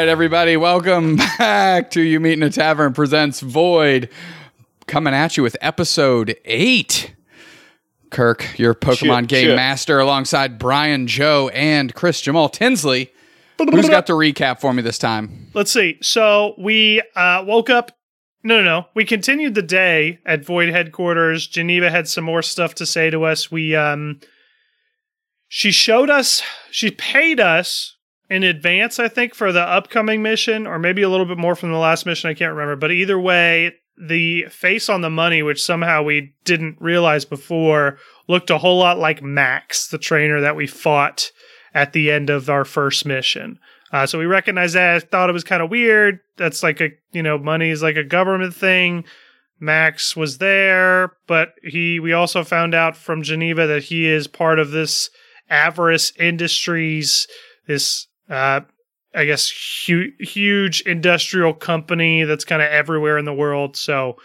right, everybody, welcome back to You Meet in a Tavern presents Void, coming at you with episode eight. Kirk, your Pokemon Shit, game shit. master, alongside Brian, Joe, and Chris Jamal Tinsley. Who's got the recap for me this time? Let's see. So we uh, woke up. No, no, no. We continued the day at Void headquarters. Geneva had some more stuff to say to us. We, um, she showed us, she paid us in advance, I think, for the upcoming mission, or maybe a little bit more from the last mission. I can't remember. But either way, the face on the money, which somehow we didn't realize before, looked a whole lot like Max, the trainer that we fought at the end of our first mission. Uh, so we recognized that. I thought it was kind of weird. That's like a, you know, money is like a government thing. Max was there, but he, we also found out from Geneva that he is part of this Avarice Industries, this, uh, I guess, hu- huge industrial company that's kind of everywhere in the world. So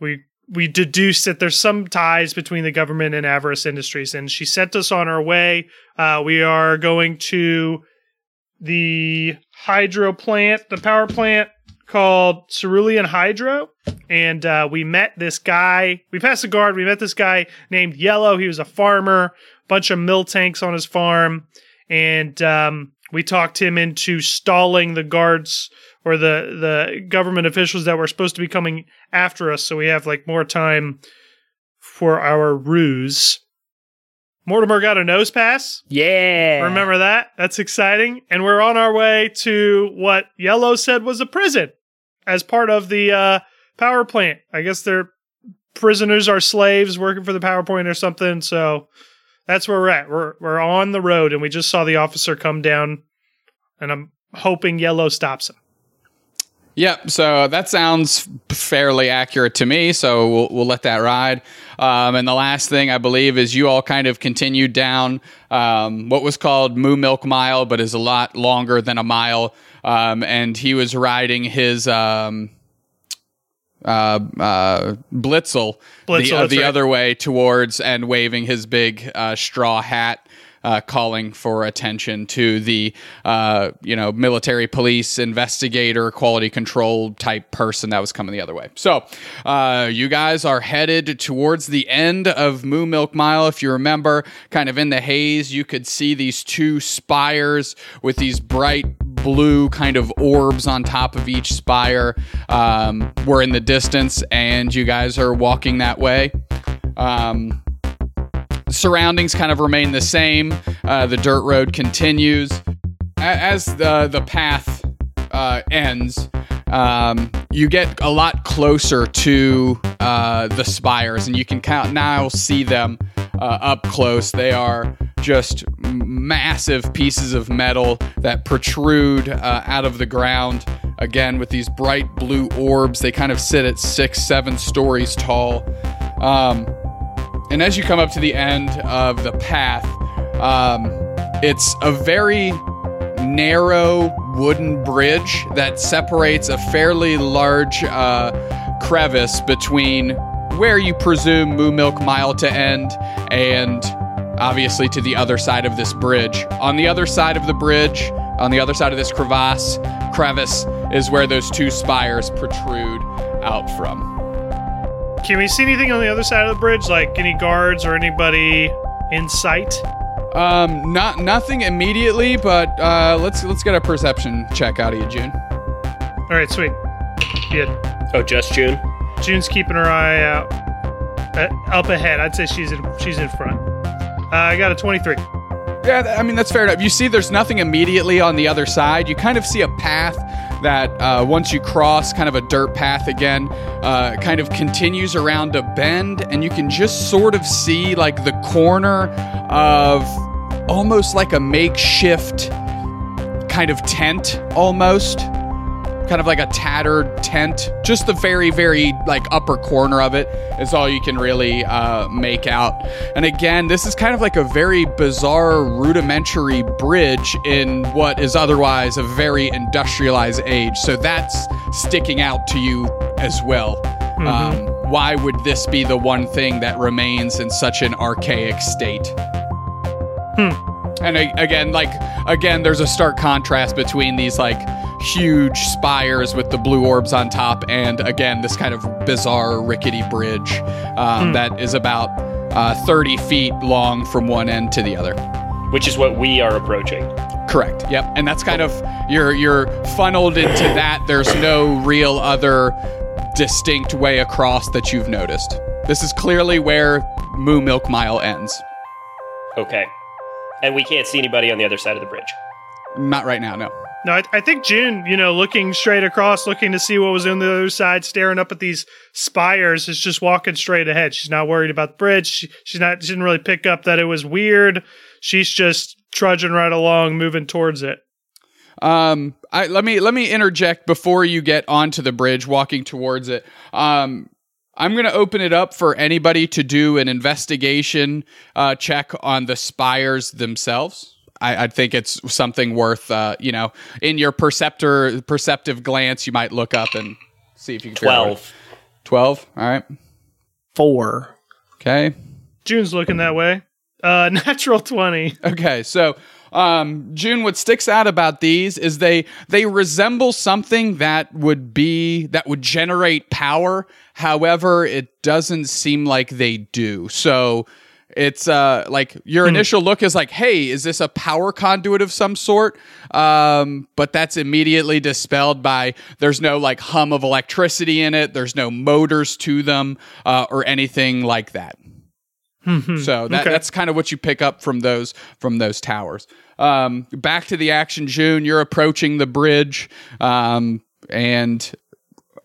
we we deduced that there's some ties between the government and Avarice Industries, and she sent us on our way. Uh, we are going to the hydro plant, the power plant called Cerulean Hydro, and uh, we met this guy. We passed the guard. We met this guy named Yellow. He was a farmer, bunch of Miltanks on his farm, and um, we talked him into stalling the guards or the the government officials that were supposed to be coming after us, so we have like more time for our ruse. Mortimer got a Nosepass. Yeah. Remember that? That's exciting. And we're on our way to what Yellow said was a prison as part of the uh, power plant. I guess they're prisoners are slaves working for the power plant or something. So that's where we're at. We're we're on the road and we just saw the officer come down and I'm hoping Yellow stops him. Yep. So that sounds fairly accurate to me. So we'll, we'll let that ride. Um, and the last thing I believe is you all kind of continued down um, what was called Moo Milk Mile, but is a lot longer than a mile. Um, and he was riding his um, uh, uh, Blitzle, Blitzle, the, that's the right. other way towards and waving his big uh, straw hat. Uh, calling for attention to the, uh, you know, military police investigator, quality control type person that was coming the other way. So, uh, you guys are headed towards the end of Moo Milk Mile. If you remember, kind of in the haze, you could see these two spires with these bright blue kind of orbs on top of each spire. Um, we're in the distance, and you guys are walking that way. Um, surroundings kind of remain the same. Uh, the dirt road continues as the the path uh, ends. Um, you get a lot closer to uh, the spires, and you can count now see them uh, up close. They are just massive pieces of metal that protrude uh, out of the ground. Again, with these bright blue orbs, they kind of sit at six, seven stories tall. Um, and as you come up to the end of the path, um, it's a very narrow wooden bridge that separates a fairly large uh, crevice between where you presume Moo Milk Mile to end and obviously to the other side of this bridge. On the other side of the bridge, on the other side of this crevasse, crevice, is where those two spires protrude out from. Can we see anything on the other side of the bridge, like any guards or anybody in sight? Um, not nothing immediately, but uh, let's let's get a perception check out of you, June. All right, sweet. Yeah, Oh, just June. June's keeping her eye out uh, up ahead. I'd say she's in she's in front. Uh, I got a 23. Yeah, I mean that's fair enough. You see, there's nothing immediately on the other side. You kind of see a path that uh, once you cross, kind of a dirt path again, uh, kind of continues around a bend, and you can just sort of see like the corner of almost like a makeshift kind of tent, almost kind of like a tattered tent. Just the very, very like upper corner of it is all you can really uh, make out. And again, this is kind of like a very bizarre, rudimentary bridge in what is otherwise a very industrialized age. So that's sticking out to you as well. Um, why would this be the one thing that remains in such an archaic state? And again, like again, there's a stark contrast between these like huge spires with the blue orbs on top, and again, this kind of bizarre rickety bridge um, that is about uh, 30 feet long from one end to the other. Which is what we are approaching. Correct. Yep. And that's kind of you're you're funneled into that. There's no real other distinct way across that you've noticed. This is clearly where Moo Milk Mile ends. Okay. And we can't see anybody on the other side of the bridge. Not right now, no. No, I, I think June, you know, looking straight across, looking to see what was on the other side, staring up at these spires, is just walking straight ahead. She's not worried about the bridge. She, she's not. She didn't really pick up that it was weird. She's just trudging right along, moving towards it. Um, I, let me let me interject before you get onto the bridge, walking towards it. Um, I'm going to open it up for anybody to do an investigation uh, check on the spires themselves. I, I think it's something worth, uh, you know, in your perceptor perceptive glance, you might look up and see if you can. figure out- 12. Twelve. All right. Four. Okay. June's looking that way. Uh, natural twenty. Okay, so um, June, what sticks out about these is they they resemble something that would be that would generate power. However, it doesn't seem like they do. So it's uh like your initial look is like, hey, is this a power conduit of some sort? Um, but that's immediately dispelled by there's no like hum of electricity in it. There's no motors to them uh, or anything like that. So that, Okay. that's kind of what you pick up from those from those towers. Um, back to the action, June. You're approaching the bridge, um, and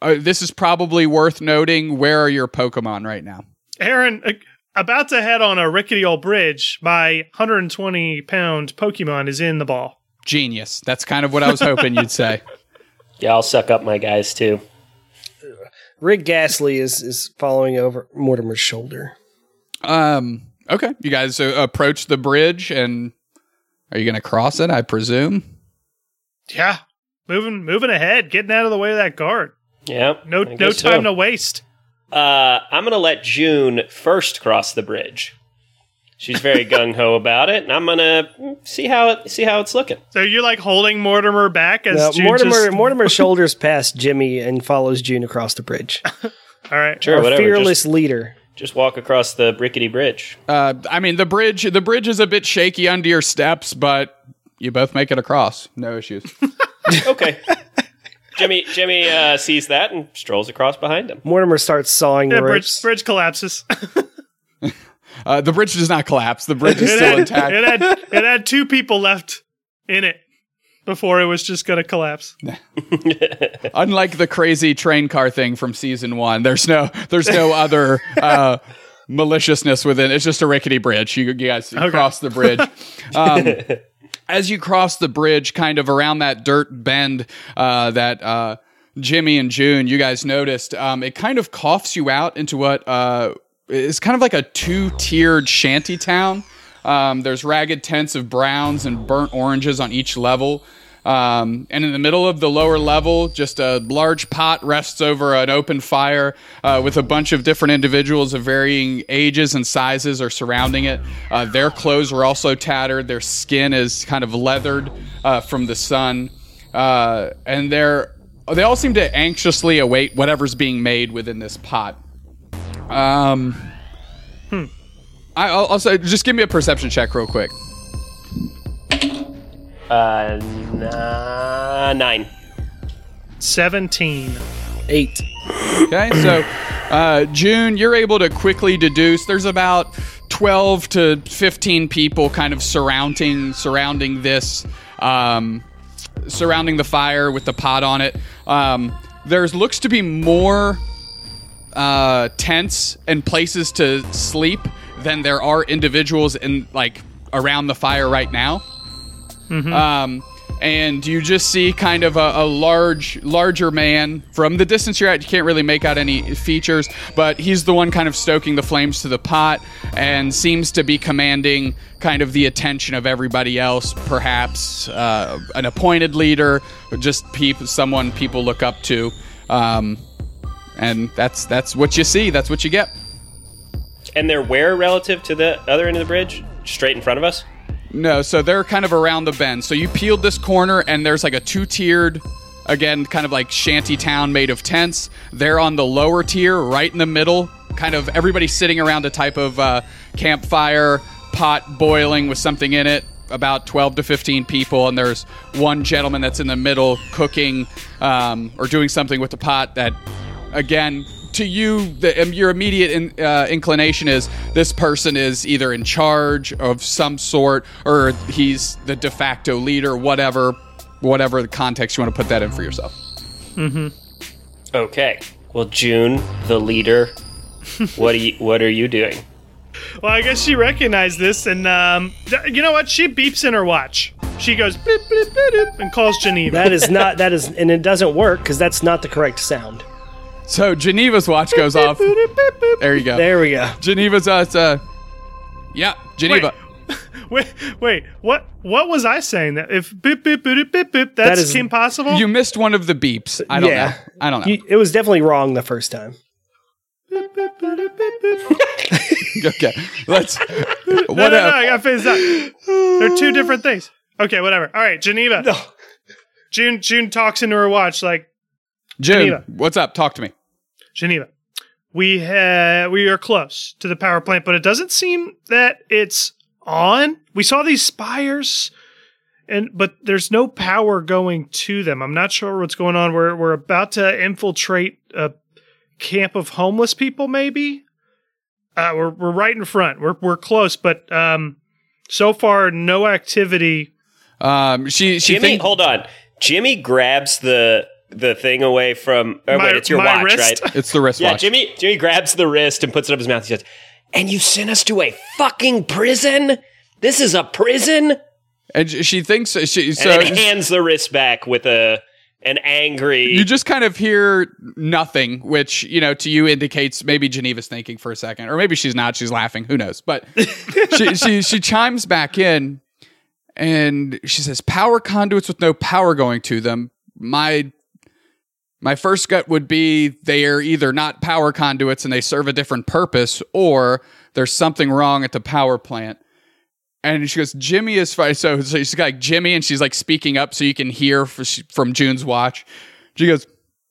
uh, this is probably worth noting. Where are your Pokemon right now? Aaron, uh, about to head on a rickety old bridge. My 120 pound Pokemon is in the ball. Genius. That's kind of what I was hoping you'd say. Yeah, I'll suck up my guys too. Rick Ghastly is is following over Mortimer's shoulder. Um, okay, you guys uh, approach the bridge, and are you going to cross it? I presume. Yeah, moving moving ahead, getting out of the way of that guard. Yeah. No no time so. to waste. Uh, I'm going to let June first cross the bridge. She's very gung ho about it, and I'm going to see how it, see how it's looking. So you're like holding Mortimer back as No, June Mortimer just- Mortimer shoulders past Jimmy and follows June across the bridge. All right, Sure, Our whatever. fearless Just, leader. just walk across the brickety bridge. Uh, I mean the bridge. The bridge is a bit shaky under your steps, but you both make it across. No issues. Okay. Jimmy Jimmy uh, sees that and strolls across behind him. Mortimer starts sawing Yeah, the bridge ropes. bridge collapses. Uh, the bridge does not collapse. The bridge is it, still had, intact. it had it had two people left in it before it was just gonna collapse. Unlike the crazy train car thing from season one, there's no there's no other uh, maliciousness within. It's just a rickety bridge. You, you guys cross the bridge. Um, as you cross the bridge, kind of around that dirt bend uh, that uh, Jimmy and June, you guys noticed, um, it kind of coughs you out into what uh, is kind of like a two tiered shanty town. Um, there's ragged tents of browns and burnt oranges on each level. Um, and in the middle of the lower level, just a large pot rests over an open fire uh, with a bunch of different individuals of varying ages and sizes are surrounding it. Uh, their clothes are also tattered. Their skin is kind of leathered uh, from the sun. Uh, and they're, they all seem to anxiously await whatever's being made within this pot. Um, I, I'll also just give me a perception check real quick. Uh, nah, nine. Seventeen. Eight. Okay, so uh, June, you're able to quickly deduce there's about 12 to 15 people kind of surrounding surrounding this, um, surrounding the fire with the pot on it. Um, there's looks to be more uh, tents and places to sleep than there are individuals in like around the fire right now. Um, and you just see kind of a, a large, larger man from the distance you're at. You can't really make out any features, but he's the one kind of stoking the flames to the pot and seems to be commanding kind of the attention of everybody else. Perhaps uh, an appointed leader, or just people, someone people look up to. Um, and that's that's what you see. That's what you get. And they're where relative to the other end of the bridge? Straight in front of us? No, so they're kind of around the bend. So you peeled this corner, and there's like a two tiered again, kind of like shanty town made of tents. They're on the lower tier, right in the middle. Kind of everybody sitting around a type of uh, campfire, pot boiling with something in it. About 12 to 15 people, and there's one gentleman that's in the middle cooking um, or doing something with the pot that again to you the, um, your immediate in, uh, inclination is this person is either in charge of some sort or he's the de facto leader whatever whatever the context you want to put that in for yourself Mm-hmm. Okay. Well, June, the leader, what are you what are you doing? Well, I guess she recognized this, and um, th- you know what? She beeps in her watch. She goes beep, beep, beep, beep, and calls Geneva. That is not that is, and it doesn't work because that's not the correct sound. So geneva's watch goes off there you go There we go. geneva's uh, uh yeah geneva Wait, wait, what? What was I saying? That if beep beep beep beep beep, That that's impossible. you missed one of the beeps i don't Yeah. know i don't know You, it was definitely wrong the first time. Okay let's No, what no, no, I gotta finish that. They're two different things. Okay, whatever. All right, Geneva. No. June. June talks into her watch like june Geneva. what's up talk to me Geneva. We ha- we are close to the power plant, but it doesn't seem that it's on. We saw these spires, and but there's no power going to them. I'm not sure what's going on. We're we're about to infiltrate a camp of homeless people. Maybe uh, we're we're right in front. We're we're close, but um, so far no activity. um she she Jimmy, think- hold on. Jimmy grabs the the thing away from. Oh My- wait, it's your my watch, wrist? right? it's the wristwatch Yeah, Jimmy. Jimmy grabs the wrist and puts it up his mouth. He says, "And you sent us to a fucking prison. This is a prison." and she thinks uh, she so then hands the wrist back with a an angry. you just kind of hear nothing, which you know to you indicates maybe Geneva's thinking for a second, or maybe she's not. She's laughing. Who knows? But she she she chimes back in, and she says, "Power conduits with no power going to them." My my first gut would be they are either not power conduits and they serve a different purpose, or there's something wrong at the power plant. And she goes, Jimmy is fine. So, so she's like Jimmy, and she's like speaking up so you can hear from June's watch. She goes,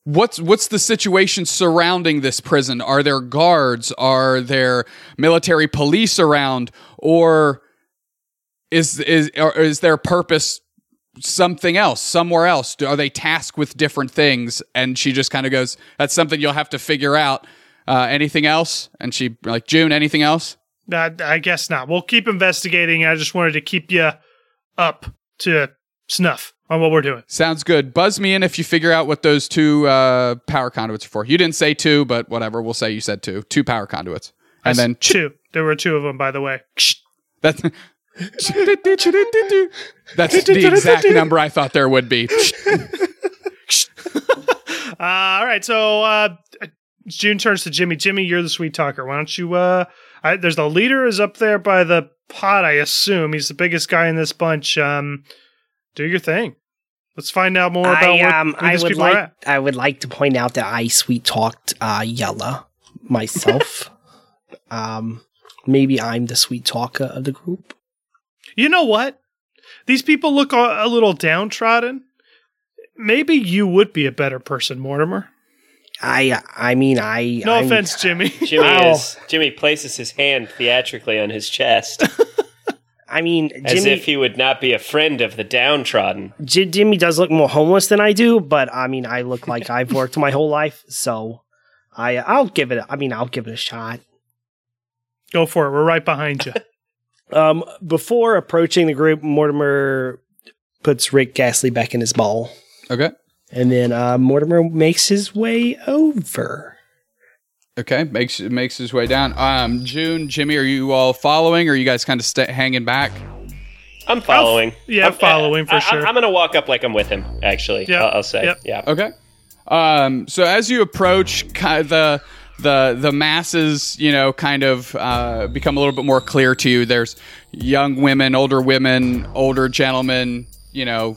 What's what's the situation surrounding this prison? Are there guards? Are there military police around? Or is is or is their purpose something else, somewhere else? Are they tasked with different things? And she just kind of goes, That's something you'll have to figure out. Uh, anything else? And she like June, anything else? Uh, I guess not. We'll keep investigating. I just wanted to keep you up to snuff on what we're doing. Sounds good. Buzz me in if you figure out what those two uh, power conduits are for. You didn't say two, but whatever. We'll say you said two. Two power conduits. And then two. There were two of them, by the way. that's that's the exact number I thought there would be. Uh, all right, so uh, June turns to Jimmy. Jimmy, you're the sweet talker. Why don't you? Uh, I, there's the leader is up there by the pot. I assume he's the biggest guy in this bunch. Um, do your thing. Let's find out more about I what, um who I these would people are like at. I would like to point out that I sweet talked uh Yella myself. um maybe I'm the sweet talker of the group. You know what? These people look a, a little downtrodden. Maybe you would be a better person, Mortimer. I I mean I No I'm- offense, Jimmy. Jimmy Ow. is Jimmy places his hand theatrically on his chest I mean as if he would not be a friend of the downtrodden. J- Jimmy does look more homeless than I do, but I mean I look like I've worked my whole life, so I I'll give it a- I mean I'll give it a shot. Go for it. We're right behind you. Um before approaching the group, Mortimer puts Rick Ghastly back in his ball. Okay. And then uh, Mortimer makes his way over. Okay. Makes makes his way down. Um, June, Jimmy, are you all following? Or are you guys kind of sta hanging back? I'm following. yeah, I'm, following for I, sure. I, am gonna walk up like I'm with him. Actually, Yeah, I'll, I'll say, yep. yeah. Okay. Um, so as you approach, kind of the the the masses, you know, kind of uh, become a little bit more clear to you. There's young women, older women, older gentlemen, you know,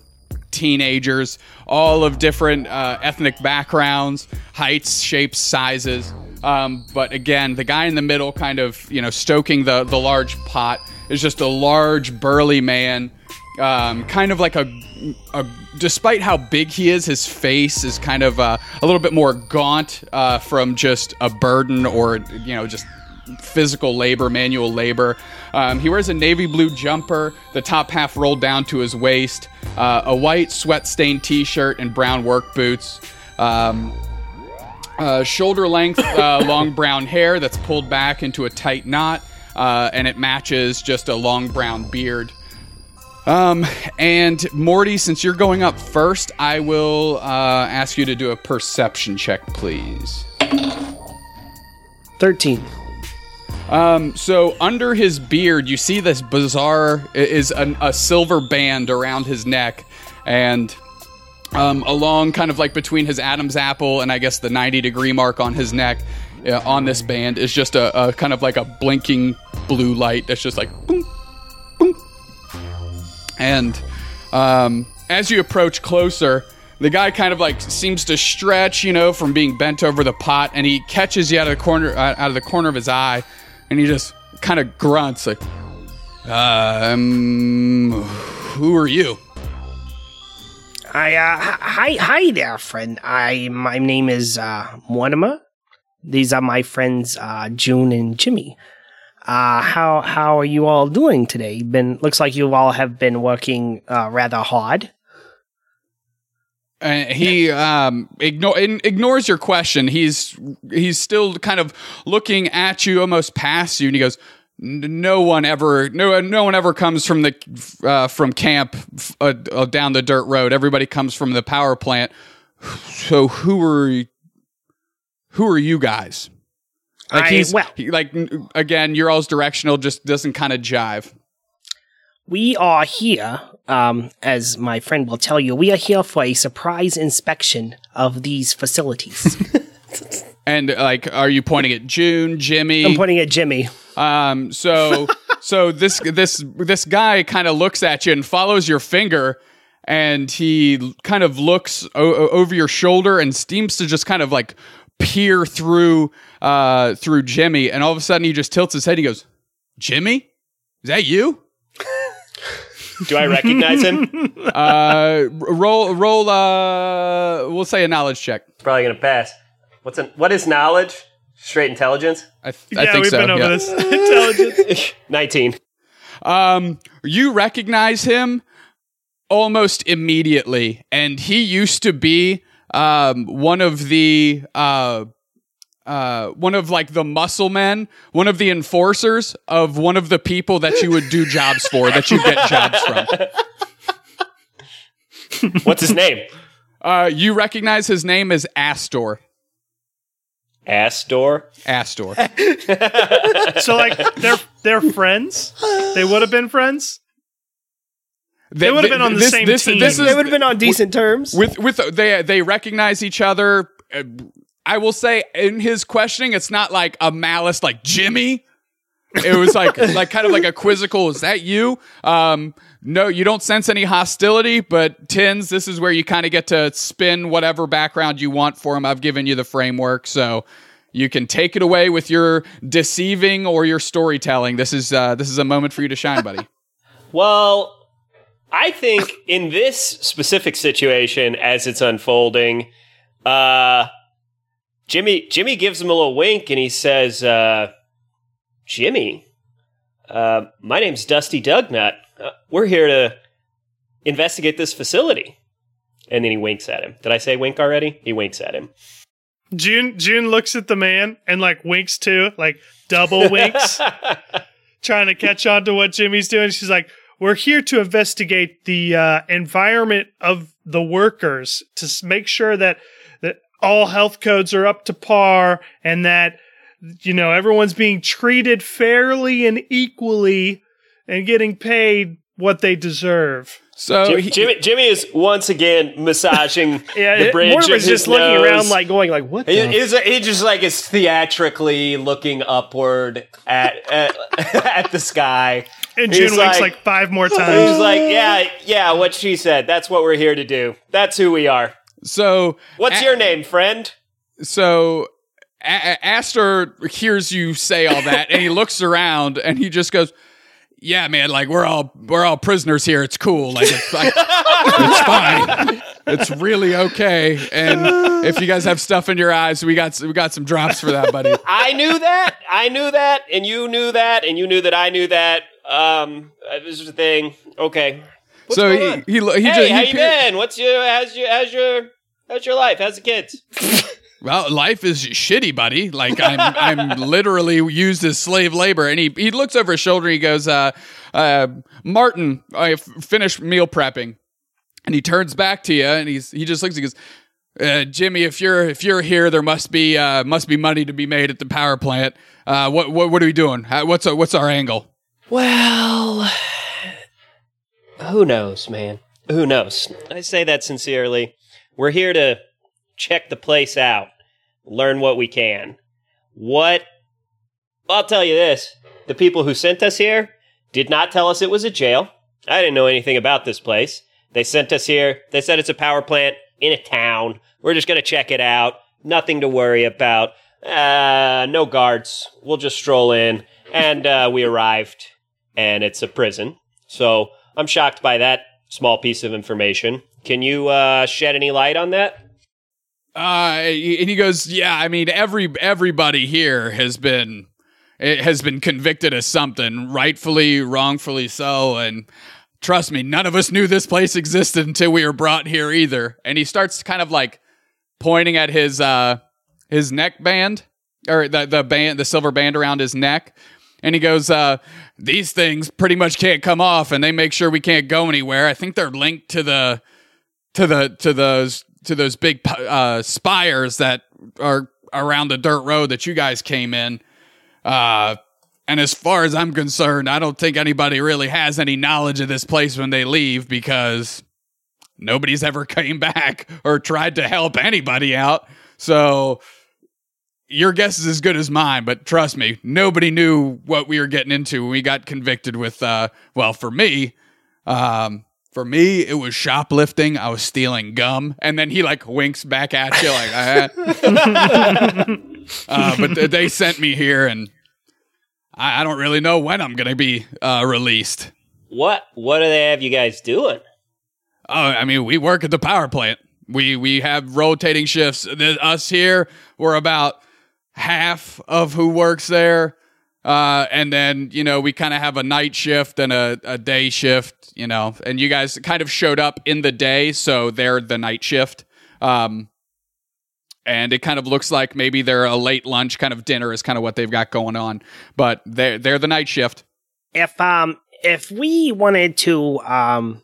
teenagers, all of different uh, ethnic backgrounds, heights, shapes, sizes. Um, but again, the guy in the middle, kind of, you know, stoking the the large pot, is just a large, burly man um, kind of like a, a. Despite how big he is, his face is kind of uh, a little bit more gaunt uh, from just a burden or you know just physical labor, manual labor. Um, he wears a navy blue jumper, the top half rolled down to his waist, uh, a white sweat stained t shirt, and brown work boots. Um, uh, shoulder length, uh, long brown hair that's pulled back into a tight knot, uh, and it matches just a long brown beard. Um, and Morty, since you're going up first, I will uh, ask you to do a perception check, please. 13. Um, so under his beard, you see this bizarre is an, a silver band around his neck, and um, along kind of like between his Adam's apple and I guess the 90 degree mark on his neck uh, on this band is just a, a kind of like a blinking blue light that's just like boom, boom. And um, as you approach closer, the guy kind of like seems to stretch, you know, from being bent over the pot, and he catches you out of the corner uh, out of the corner of his eye, and he just kind of grunts like, "Um, who are you?" I uh hi hi there, friend. I my name is uh Mortimer. These are my friends uh June and Jimmy. Uh how how are you all doing today? You've Been looks like you all have been working uh rather hard. Uh, he um, in, ignores your question. He's he's still kind of looking at you, almost past you, and he goes, "No one ever, no no one ever comes from the uh, from camp uh, uh, down the dirt road. Everybody comes from the power plant. So who are who are you guys?" Like I- he's well- he- like n- again, your all's directional just doesn't kind of jive. We are here, um, as my friend will tell you, we are here for a surprise inspection of these facilities. And like, are you pointing at June, Jimmy? I'm pointing at Jimmy. Um, so so this this this guy kind of looks at you and follows your finger, and he kind of looks o- o- over your shoulder and seems to just kind of like peer through uh through Jimmy, and all of a sudden he just tilts his head. and He goes, "Jimmy, is that you?" Do I recognize him? Uh, roll roll. Uh, we'll say a knowledge check. It's probably gonna pass. What's an, what is knowledge? Straight intelligence. I, th- I think we've so. been over yeah. this. Intelligence. Nineteen. Um, you recognize him almost immediately, and he used to be um one of the uh uh one of like the muscle men, one of the enforcers of one of the people that you would do jobs for, that you get jobs from. What's his name? Uh, you recognize his name as Astor. Astor. Astor. so like they're they're friends. They would have been friends. They, would've been on the same team. This They would have been on decent terms. with with they they recognize each other. Uh, I will say in his questioning, it's not like a malice like Jimmy. It was like like kind of like a quizzical. Is that you? Um, no, you don't sense any hostility, but Tins, this is where you kind of get to spin whatever background you want for him. I've given you the framework, so you can take it away with your deceiving or your storytelling. This is uh, this is a moment for you to shine, buddy. Well, I think in this specific situation, as it's unfolding, uh, Jimmy Jimmy gives him a little wink and he says, uh, "Jimmy, uh, my name's Dusty Dugnut. Uh, we're here to investigate this facility." And then he winks at him. Did I say wink already? He winks at him. June June looks at the man and like winks too, like double winks, trying to catch on to what Jimmy's doing. She's like, "We're here to investigate the uh, environment of the workers to make sure that that all health codes are up to par and that you know everyone's being treated fairly and equally and getting paid what they deserve." So Jim- he- Jimmy, Jimmy is once again massaging Yeah, the it- bridge Mortimer's of his just looking around, like going, like, what? He, The? he's, he just like is theatrically looking upward at at, at the sky. And He's June winks like- like five more He's times. like, yeah, yeah, what she said. That's what we're here to do. That's who we are. so What's A- your name, friend? so A- A- Astor hears you say all that and he looks around and he just goes, yeah, man, like we're all we're all prisoners here. It's cool. Like it's like it's fine. It's really okay. And if you guys have stuff in your eyes, we got we got some drops for that, buddy. I knew that. I knew that, and you knew that, and you knew that I knew that. Um, this is the thing. Okay. What's so on? he he he, hey, ju- he how you peer- been? What's your how's your how's your how's your life? How's the kids? Well, life is shitty, buddy. Like I'm, I'm literally used as slave labor. And he, he looks over his shoulder. and He goes, uh, uh, Martin, I f- finished meal prepping, and he turns back to you, and he's he just looks. He goes, uh, Jimmy, if you're if you're here, there must be uh, must be money to be made at the power plant. Uh, what what what are we doing? How, what's our, what's our angle? Well, who knows, man? Who knows? I say that sincerely. We're here to check the place out, learn what we can. What? I'll tell you this the people who sent us here did not tell us it was a jail. I didn't know anything about this place. They sent us here. They said it's a power plant in a town. We're just going to check it out. Nothing to worry about. Uh, no guards. We'll just stroll in. And uh, we arrived, and it's a prison. So I'm shocked by that small piece of information. Can you uh, shed any light on that? Uh, and he goes, yeah. I mean, every everybody here has been it has been convicted of something, rightfully, wrongfully so. And trust me, none of us knew this place existed until we were brought here either. And he starts kind of like pointing at his uh his neck band or the the band the silver band around his neck. And he goes, uh, these things pretty much can't come off and they make sure we can't go anywhere. I think they're linked to the to the to those to those big uh, spires that are around the dirt road that you guys came in. Uh, and as far as I'm concerned, I don't think anybody really has any knowledge of this place when they leave because nobody's ever came back or tried to help anybody out. So your guess is as good as mine, but trust me, nobody knew what we were getting into when we got convicted with uh well, for me, um for me, it was shoplifting. I was stealing gum, and then he like winks back at you like, uh, uh, but th- they sent me here, and I, I don't really know when I'm gonna be uh, released. What What do they have you guys doing? Oh, I mean, we work at the power plant. We we have rotating shifts. The, us here, we're about half of who works there. Uh, and then, you know, we kind of have a night shift and a, a day shift, you know, and you guys kind of showed up in the day, so they're the night shift. Um, and it kind of looks like maybe they're a late lunch kind of dinner is kind of what they've got going on, but they're they're the night shift. If um if we wanted to um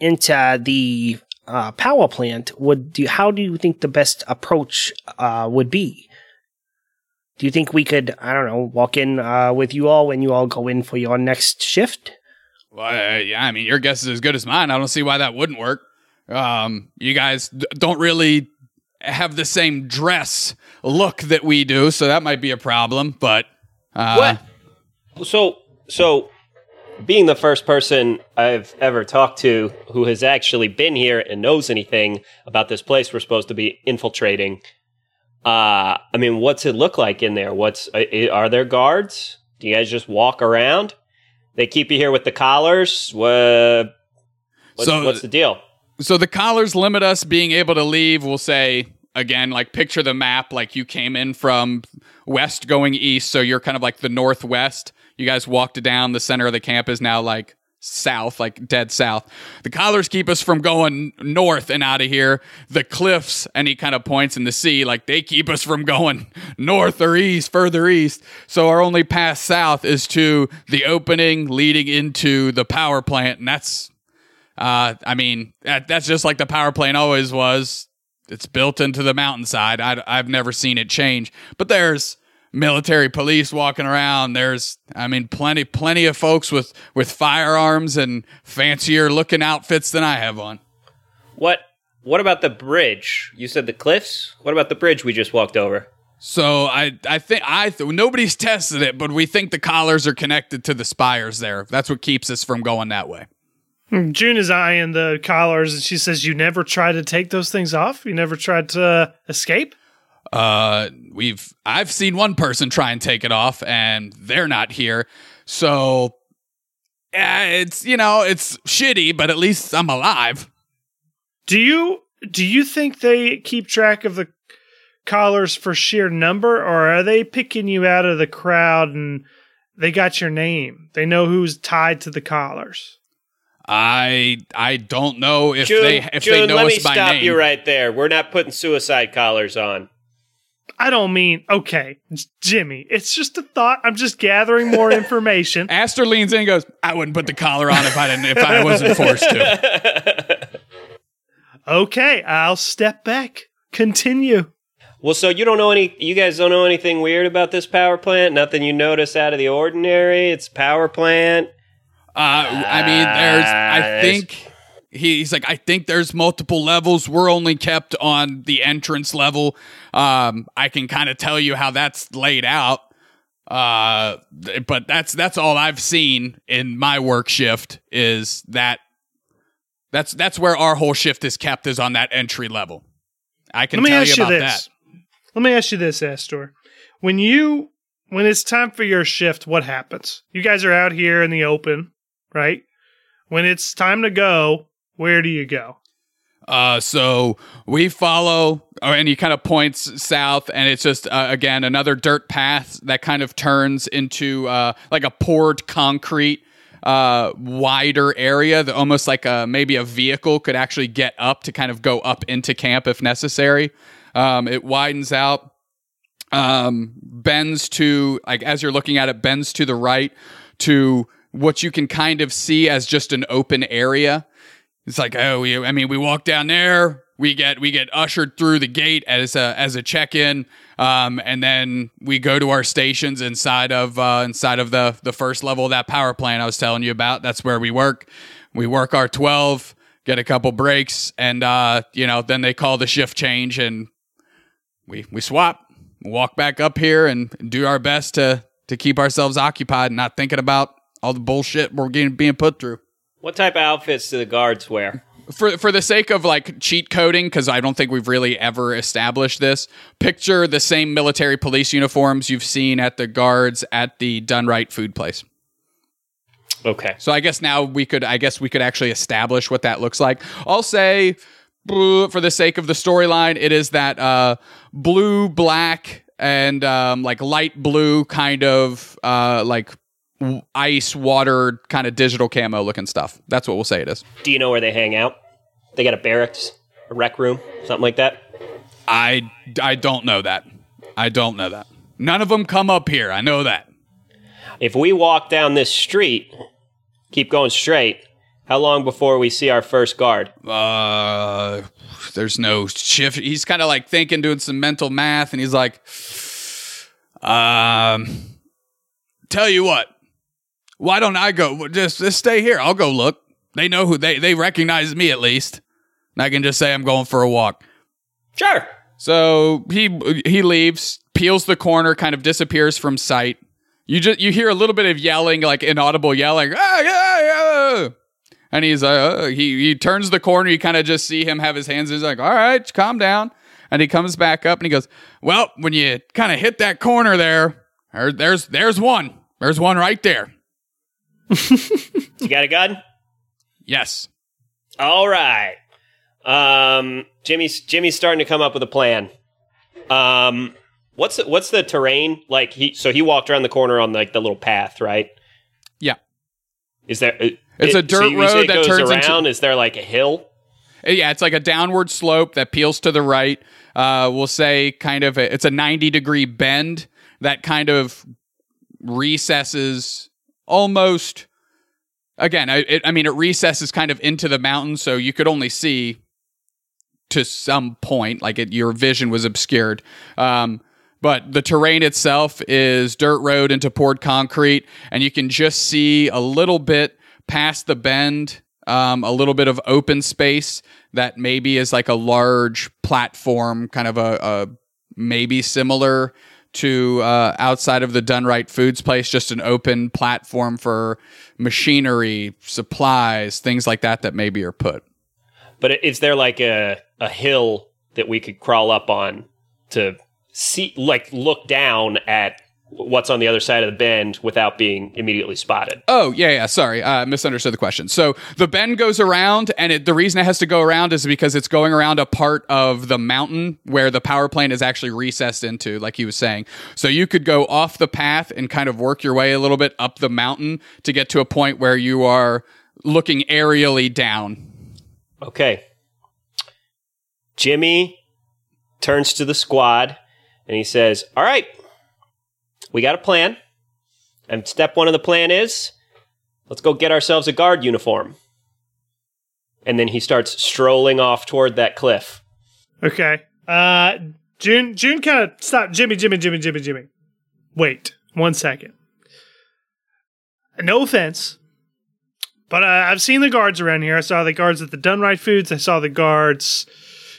enter the uh, power plant, would do how do you think the best approach uh would be? Do you think we could I don't know walk in uh, with you all when you all go in for your next shift? Well, uh, yeah, I mean, your guess is as good as mine. I don't see why that wouldn't work. Um, you guys d- don't really have the same dress look that we do, so that might be a problem. But uh, what? So, so being the first person I've ever talked to who has actually been here and knows anything about this place we're supposed to be infiltrating, uh, I mean, what's it look like in there? What's uh, are there guards? Do you guys just walk around? They keep you here with the collars. What? What's, So- what's the deal? So the collars limit us being able to leave. We'll say again, like picture the map, like you came in from west going east, so you're kind of like the northwest. You guys walked down. The center of the camp is now like south, like dead south. The collars keep us from going north and out of here. The cliffs, and he kind of points in the sea, like they keep us from going north or east, further east. So our only path south is to the opening leading into the power plant, and that's uh, I mean, that, that's just like the power plant always was. It's built into the mountainside. I, I've never seen it change. But there's military police walking around. There's, I mean, plenty, plenty of folks with with firearms and fancier looking outfits than I have on. What? What about the bridge? You said the cliffs. What about the bridge we just walked over? So I, I think I th- nobody's tested it, but we think the collars are connected to the spires there. That's what keeps us from going that way. June is eyeing the collars and she says, You never tried to take those things off? You never tried to uh, escape? Uh, we've I've seen one person try and take it off, and they're not here. So uh, it's you know it's shitty, but at least I'm alive. Do you do you think they keep track of the collars for sheer number, or are they picking you out of the crowd and they got your name? They know who's tied to the collars. I I don't know if June, they if June, they know let me stop name. you right there. We're not putting suicide collars on. I don't mean okay, Jimmy. It's just a thought. I'm just gathering more information. Astor leans in and goes, I wouldn't put the collar on if I didn't if I wasn't forced to. Okay, I'll step back. Continue. well, so you don't know any. You guys don't know anything weird about this power plant. Nothing you notice out of the ordinary. It's a power plant. Uh, I mean, there's. Ah, I there's- think he's like. I think there's multiple levels. We're only kept on the entrance level. Um, I can kind of tell you how that's laid out. Uh, but that's that's all I've seen in my work shift is that. That's that's where our whole shift is kept is on that entry level. I can Let me tell ask you you about this. that. Let me ask you this, Astor. When you when it's time for your shift, what happens? You guys are out here in the open, right? When it's time to go, where do you go? Uh, so we follow, oh, and he kind of points south, and it's just uh, again another dirt path that kind of turns into uh, like a poured concrete, uh, wider area that almost like a maybe a vehicle could actually get up to kind of go up into camp if necessary. Um, it widens out, um, bends to like as you're looking at it, bends to the right to what you can kind of see as just an open area. It's like, oh, we, I mean, we walk down there, we get we get ushered through the gate as a as a check in, um, and then we go to our stations inside of uh, inside of the the first level of that power plant I was telling you about. That's where we work. We work our twelve, get a couple breaks, and uh, you know, then they call the shift change, and we we swap, walk back up here, and do our best to to keep ourselves occupied, and not thinking about all the bullshit we're getting being put through What type of outfits do the guards wear? for for the sake of like cheat coding because I don't think we've really ever established this. Picture the same military police uniforms you've seen at the guards at the Done Right food place. Okay. So I guess now we could I guess we could actually establish what that looks like. I'll say for the sake of the storyline, it is that uh, blue, black, and um, like light blue kind of uh, like ice water kind of digital camo looking stuff. That's what we'll say it is. Do you know where they hang out? They got a barracks, a rec room, something like that. I, I don't know that. I don't know that. None of them come up here. I know that. If we walk down this street, keep going straight, how long before we see our first guard? Uh, there's no shift. He's kind of like thinking, doing some mental math, and he's like, um, tell you what, why don't I go? Just, just stay here. I'll go look. They know who they they recognize me at least. And I can just say I'm going for a walk. Sure. So he he leaves, peels the corner, kind of disappears from sight. You just you hear a little bit of yelling, like inaudible yelling, ah, yeah, yeah. And he's uh, he he turns the corner. You kind of just see him have his hands. He's like, all right, calm down. And he comes back up and he goes, well, when you kind of hit that corner there, there- there's there's one. There's one right there. You got a gun? Yes. All right. Um, Jimmy's Jimmy's starting to come up with a plan. Um, what's the, what's the terrain like? He so he walked around the corner on like the little path, right? Yeah. Is there? uh, It's a dirt say road that turns around. into- Is there like a hill? Uh, Yeah, it's like a downward slope that peels to the right. Uh, we'll say kind of a, it's a 90 degree bend that kind of recesses almost. Again, I, it, I mean, it recesses kind of into the mountain, so you could only see to some point, like it, your vision was obscured. Um, but the terrain itself is dirt road into poured concrete, and you can just see a little bit past the bend, um, a little bit of open space that maybe is like a large platform, kind of a, a maybe similar to uh, outside of the Done Right Foods place, just an open platform for machinery, supplies, things like that that maybe are put. But is there like a a hill that we could crawl up on to see, like, look down at what's on the other side of the bend without being immediately spotted. Oh yeah, yeah. Sorry, uh, misunderstood the question. So the bend goes around, and it, the reason it has to go around is because it's going around a part of the mountain where the power plant is actually recessed into, like he was saying. So you could go off the path and kind of work your way a little bit up the mountain to get to a point where you are looking aerially down. Okay. Jimmy turns to the squad and he says, All right, we got a plan. And step one of the plan is let's go get ourselves a guard uniform. And then he starts strolling off toward that cliff. Okay. Uh, June. June kind of stop. Jimmy. Jimmy. Jimmy. Jimmy. Jimmy. Wait one second. No offense, but uh, I've seen the guards around here. I saw the guards at the Dunright Foods. I saw the guards.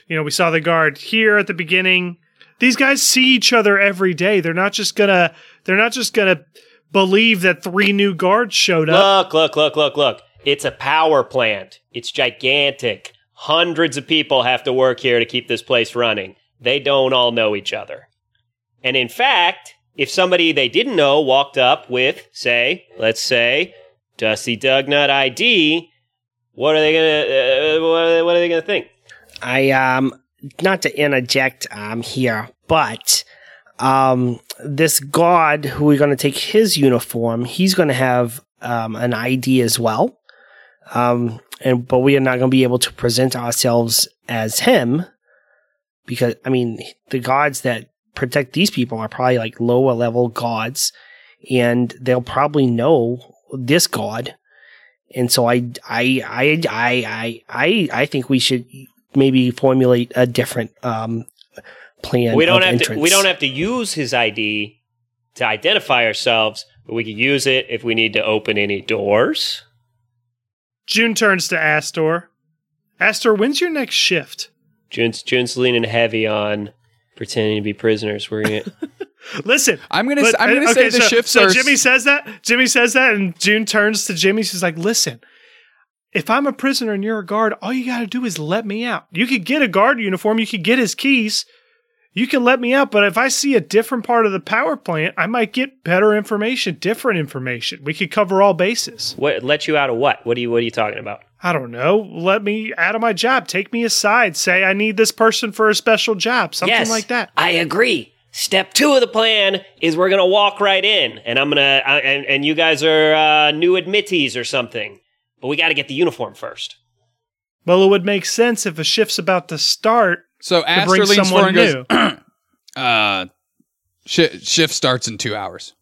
You know, we saw the guard here at the beginning. These guys see each other every day. They're not just gonna. They're not just gonna believe that three new guards showed up. Look, look, look, look, look. It's a power plant. It's gigantic. Hundreds of people have to work here to keep this place running. They don't all know each other. And in fact, if somebody they didn't know walked up with, say, let's say, Dusty Dugnut ID, what are they gonna? Uh, what, are they, what are they gonna think? I um not to interject um here, but um this god who we're going to take his uniform, he's going to have um an ID as well. Um and but we are not going to be able to present ourselves as him because I mean the gods that protect these people are probably like lower level gods and they'll probably know this god and so I I I I I I I think we should maybe formulate a different um, plan. We don't of have entrance. to. We don't have to use his ID to identify ourselves, but we can use it if we need to open any doors. June turns to Astor. Astor, when's your next shift? June's June's leaning heavy on pretending to be prisoners. We're gonna. Listen, I'm gonna. But- s- I'm gonna okay, say the so, shifts so are. Jimmy says that. Jimmy says that, and June turns to Jimmy. She's like, "Listen, if I'm a prisoner and you're a guard, all you got to do is let me out. You could get a guard uniform. You could get his keys. You can let me out. But if I see a different part of the power plant, I might get better information, different information. We could cover all bases. what let you out of what? What are you What are you talking about? I don't know. Let me out of my job. Take me aside. Say I need this person for a special job. Something yes, like that. I agree. Step two of the plan is we're gonna walk right in, and I'm gonna uh, and and you guys are uh, new admittees or something, but we got to get the uniform first. Well, it would make sense if a shift's about to start so to Astor bring leans someone forward and new. goes, uh, shi shift starts in two hours,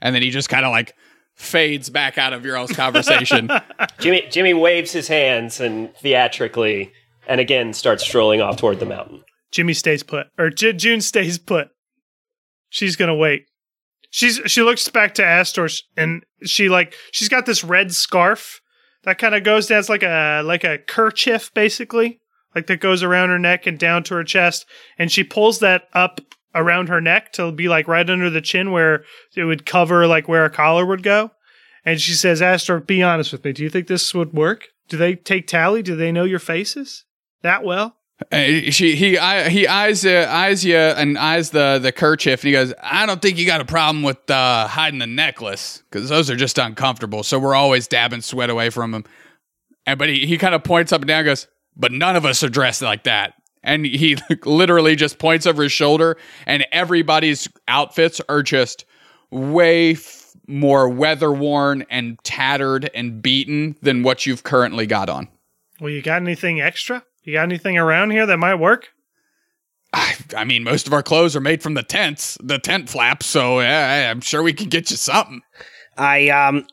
and then he just kind of like fades back out of your all's conversation. Jimmy Jimmy waves his hands and theatrically, and again starts strolling off toward the mountain. Jimmy stays put, or J- June stays put. She's gonna wait. She's she looks back to Astor and she like she's got this red scarf that kind of goes down. It's like a like a kerchief basically, like that goes around her neck and down to her chest, and she pulls that up around her neck to be like right under the chin where it would cover like where a collar would go. And she says, Astor, be honest with me. Do you think this would work? Do they take tally? Do they know your faces that well? Uh, she he I, he eyes uh, eyes you and eyes the the kerchief and he goes I don't think you got a problem with uh, hiding the necklace because those are just uncomfortable so we're always dabbing sweat away from them and but he, he kind of points up and down and goes but none of us are dressed like that. And he literally just points over his shoulder and everybody's outfits are just way f- more weather worn and tattered and beaten than what you've currently got on. Well, you got anything extra? You got anything around here that might work? I, I mean, most of our clothes are made from the tents, the tent flaps. So yeah, I'm sure we can get you something. I um,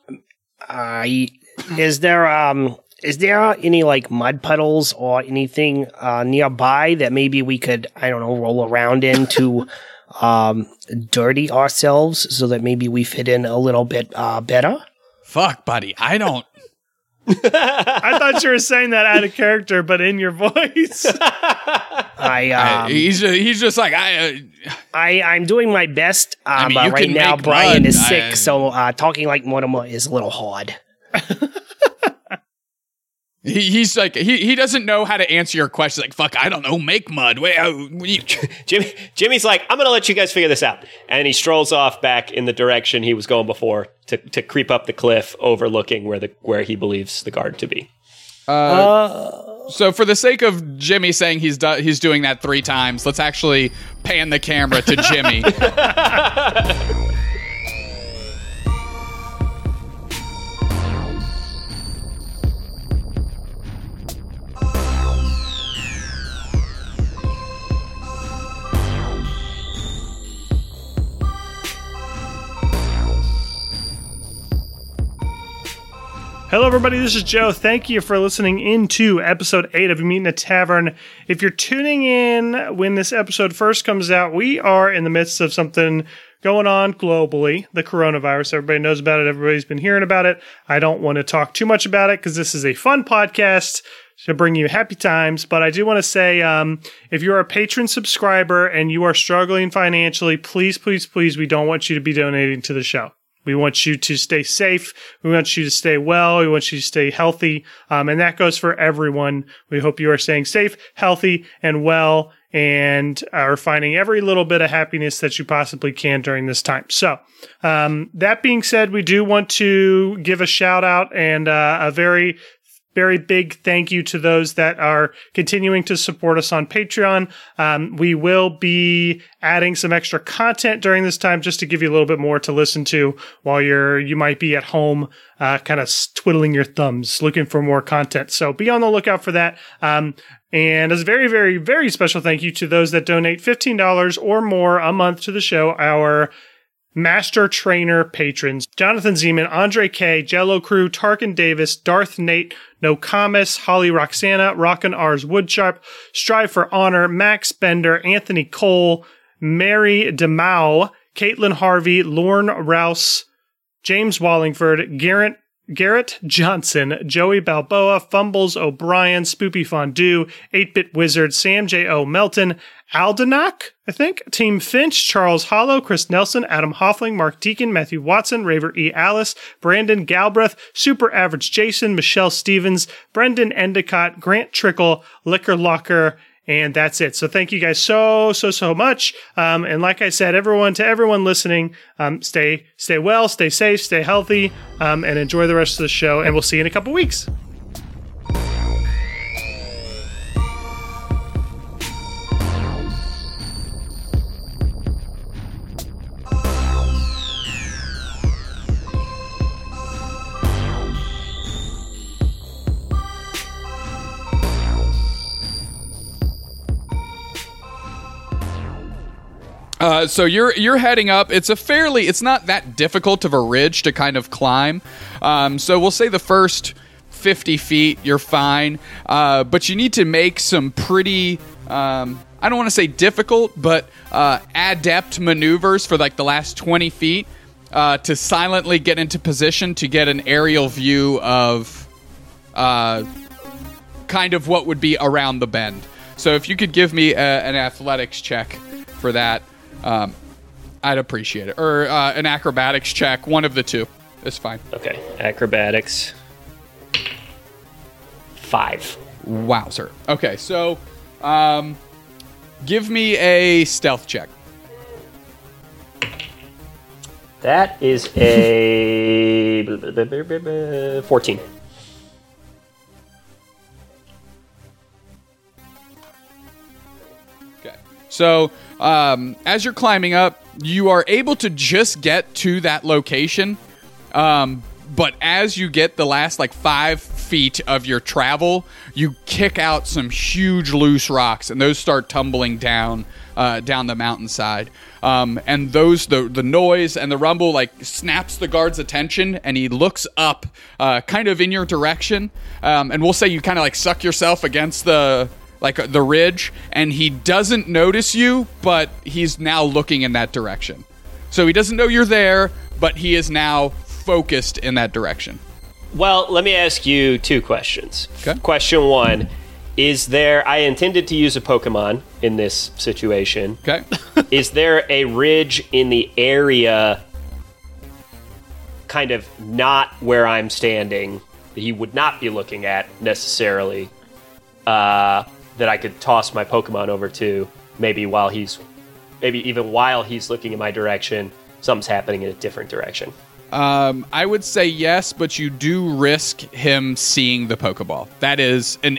I is there um, is there any like mud puddles or anything uh, nearby that maybe we could I don't know roll around in to um, dirty ourselves so that maybe we fit in a little bit uh, better? Fuck, buddy, I don't. I thought you were saying that out of character, but in your voice. I I- um, he's he's just like I. Uh, I I'm doing my best, uh, I mean, but right now Brian mud. is sick, I- so uh, talking like Mortimer is a little hard. He, he's like he, he doesn't know how to answer your question. Like fuck, I don't know. Make mud. Wait, uh, you- Jimmy Jimmy's like, I'm gonna let you guys figure this out. And he strolls off back in the direction he was going before to, to creep up the cliff overlooking where the where he believes the guard to be. So for the sake of Jimmy saying he's do- he's doing that three times, let's actually pan the camera to Jimmy. Hello, everybody. This is Joe. Thank you for listening into episode eight of Meet in a Tavern. If you're tuning in when this episode first comes out, we are in the midst of something going on globally the coronavirus. Everybody knows about it, everybody's been hearing about it. I don't want to talk too much about it because this is a fun podcast to bring you happy times. But I do want to say um, if you're a Patreon subscriber and you are struggling financially, please, please, please, we don't want you to be donating to the show. We want you to stay safe. We want you to stay well. We want you to stay healthy. Um, and that goes for everyone. We hope you are staying safe, healthy, and well, and are finding every little bit of happiness that you possibly can during this time. So, um, that being said, we do want to give a shout out and uh, a very very big thank you to those that are continuing to support us on Patreon. Um, we will be adding some extra content during this time just to give you a little bit more to listen to while you're you might be at home, uh, kind of twiddling your thumbs, looking for more content. So be on the lookout for that. Um, and as a very, very, very special thank you to those that donate $15 or more a month to the show, our Master Trainer patrons Jonathan Zeman, Andre K, Jello Crew, Tarkin Davis, Darth Nate, No Nokomis, Holly Roxana, Rockin' R's Woodsharp, Strive for Honor, Max Bender, Anthony Cole, Mary DeMau, Caitlin Harvey, Lorne Rouse, James Wallingford, Garrett Garrett Johnson, Joey Balboa, Fumbles O'Brien, Spoopy Fondue, 8-Bit Wizard, Sam J. O. Melton, Aldenak, I think, Team Finch, Charles Hollow, Chris Nelson, Adam Hoffling, Mark Deacon, Matthew Watson, Raver E. Alice, Brandon Galbraith, Super Average Jason, Michelle Stevens, Brendan Endicott, Grant Trickle, Liquor Locker, and that's it. So thank you guys so, so, so much. Um, and like I said, everyone, to everyone listening, um, stay, stay well, stay safe, stay healthy, um, and enjoy the rest of the show. And we'll see you in a couple weeks. Uh, so you're you're heading up. It's a fairly. It's not that difficult of a ridge to kind of climb. Um, so we'll say the first 50 feet you're fine, uh, but you need to make some pretty. Um, I don't want to say difficult, but uh, adept maneuvers for like the last 20 feet uh, to silently get into position to get an aerial view of uh, kind of what would be around the bend. So if you could give me a, an athletics check for that, um, I'd appreciate it. Or uh, an acrobatics check, one of the two. It's fine. Okay. Acrobatics. Five. Wow, sir. Okay, so um, give me a stealth check. That is a 14. Okay. So, um, as you're climbing up, you are able to just get to that location. Um, but as you get the last like five feet of your travel, you kick out some huge loose rocks, and those start tumbling down uh, down the mountainside. Um, and those the the noise and the rumble like snaps the guard's attention, and he looks up, uh, kind of in your direction. Um, and we'll say you kind of like suck yourself against the like the ridge, and he doesn't notice you, but he's now looking in that direction. So he doesn't know you're there, but he is now focused in that direction. Well, let me ask you two questions. Okay. Question one Is there, I intended to use a Pokemon in this situation. Okay. Is there a ridge in the area, kind of not where I'm standing, that he would not be looking at necessarily. Uh, that I could toss my Pokemon over to, maybe while he's, maybe even while he's looking in my direction, something's happening in a different direction. Um, I would say yes, but you do risk him seeing the Pokeball. That is an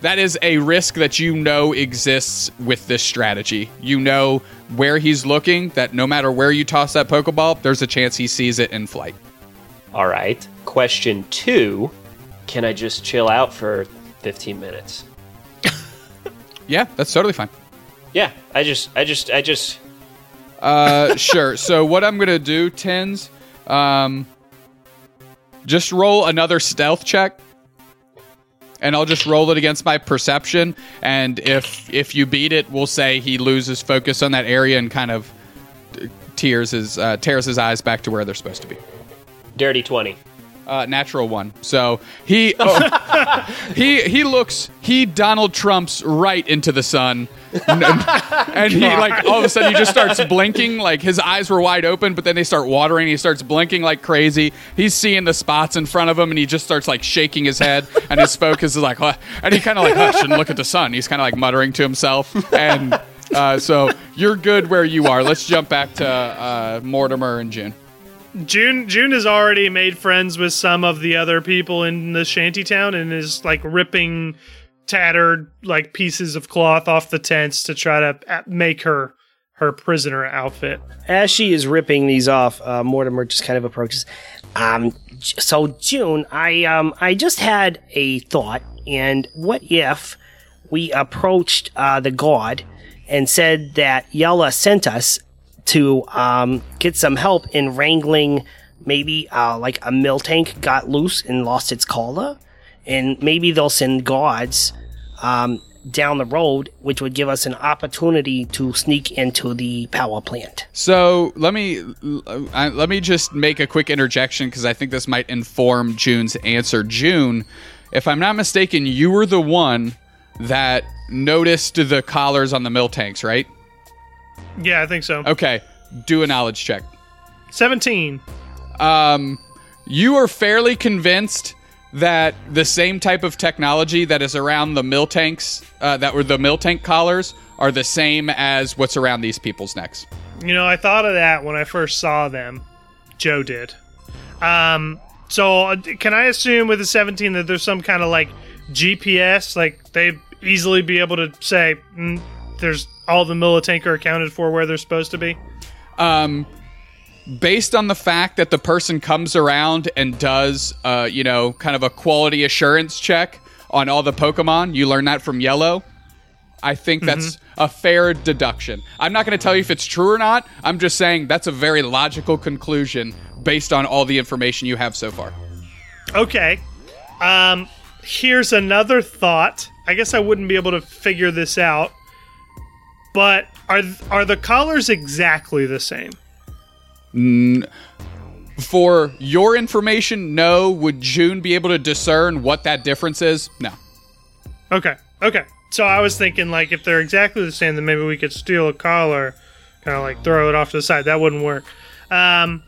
that is a risk that you know exists with this strategy. You know where he's looking, that no matter where you toss that Pokeball, there's a chance he sees it in flight. All right. Question two Can I just chill out for 15 minutes? Yeah, that's totally fine. Yeah, I just, I just, I just. Uh, sure. So what I'm gonna do, Tins, um, just roll another stealth check, and I'll just roll it against my perception. And if if you beat it, we'll say he loses focus on that area and kind of tears his uh, tears his eyes back to where they're supposed to be. Dirty 20. Uh, natural one. So he oh, he he looks he Donald Trumps right into the sun, and, and he like all of a sudden he just starts blinking. Like his eyes were wide open, but then they start watering. He starts blinking like crazy. He's seeing the spots in front of him, and he just starts like shaking his head, and his focus is like, "Huh," and he kind of like hush and look at the sun. He's kind of like muttering to himself, and uh, so you're good where you are. Let's jump back to uh, Mortimer and June. June June has already made friends with some of the other people in the shanty town and is like ripping tattered like pieces of cloth off the tents to try to uh, make her her prisoner outfit. As she is ripping these off, uh, Mortimer just kind of approaches. Um, so June, I um, I just had a thought, and what if we approached uh, the god and said that Yella sent us to um, get some help in wrangling maybe uh, like a Miltank got loose and lost its collar, and maybe they'll send guards um, down the road, which would give us an opportunity to sneak into the power plant. So let me let me just make a quick interjection because I think this might inform June's answer. June, if I'm not mistaken, you were the one that noticed the collars on the Miltanks, right? Yeah, I think so. Okay, do a knowledge check. 17. Um, you are fairly convinced that the same type of technology that is around the Miltanks, uh, that were the Miltank collars, are the same as what's around these people's necks. You know, I thought of that when I first saw them. Joe did. Um, so uh, can I assume with the 17 that there's some kind of like GPS, like they easily be able to say mm, there's all the Miltank are accounted for where they're supposed to be? um, based on the fact that the person comes around and does, uh, you know, kind of a quality assurance check on all the Pokemon, you learn that from Yellow. I think that's a fair deduction. I'm not going to tell you if it's true or not. I'm just saying that's a very logical conclusion based on all the information you have so far. Okay. Um, here's another thought. I guess I wouldn't be able to figure this out. But are are the collars exactly the same? For your information, no. Would June be able to discern what that difference is? No. Okay. Okay. So I was thinking like if they're exactly the same, then maybe we could steal a collar, kind of like throw it off to the side. That wouldn't work. Um,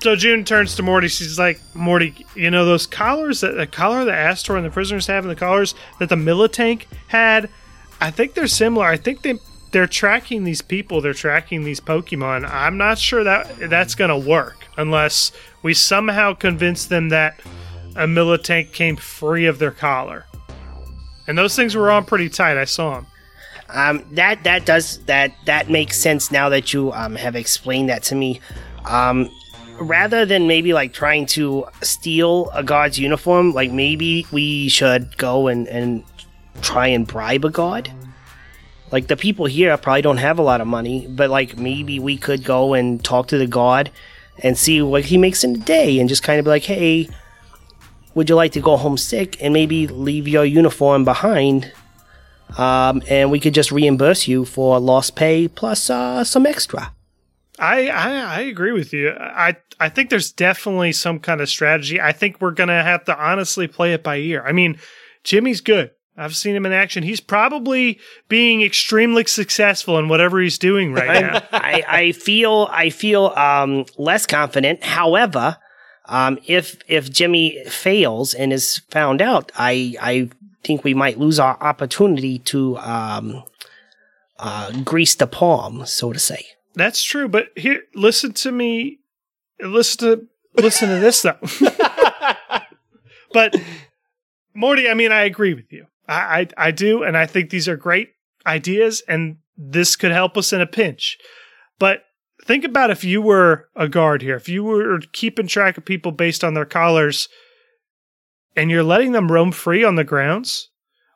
so June turns to Morty. She's like, Morty, you know those collars that the collar that Astor and the prisoners have, and the collars that the Miltank had. I think they're similar. I think they they're tracking these people. They're tracking these Pokemon. I'm not sure that that's gonna work unless we somehow convince them that a Miltank came free of their collar. And those things were on pretty tight. I saw them. Um, that that does that that makes sense now that you um, have explained that to me. Um, rather than maybe like trying to steal a god's uniform, like maybe we should go and and try and bribe a god. Like the people here probably don't have a lot of money, but like maybe we could go and talk to the god and see what he makes in a day, and just kind of be like, hey. Would you like to go home sick and maybe leave your uniform behind um, and we could just reimburse you for lost pay plus uh, some extra. I, I I agree with you. I I think there's definitely some kind of strategy. I think we're gonna have to honestly play it by ear. I mean, Jimmy's good. I've seen him in action. He's probably being extremely successful in whatever he's doing right now. I, I feel I feel um, less confident. However, Um, if if Jimmy fails and is found out, I I think we might lose our opportunity to um, uh, grease the palm, so to say. That's true, but here, listen to me. Listen to listen to this though. but Morty, I mean, I agree with you. I, I I do, and I think these are great ideas, and this could help us in a pinch. But think about if you were a guard here, if you were keeping track of people based on their collars, and you're letting them roam free on the grounds.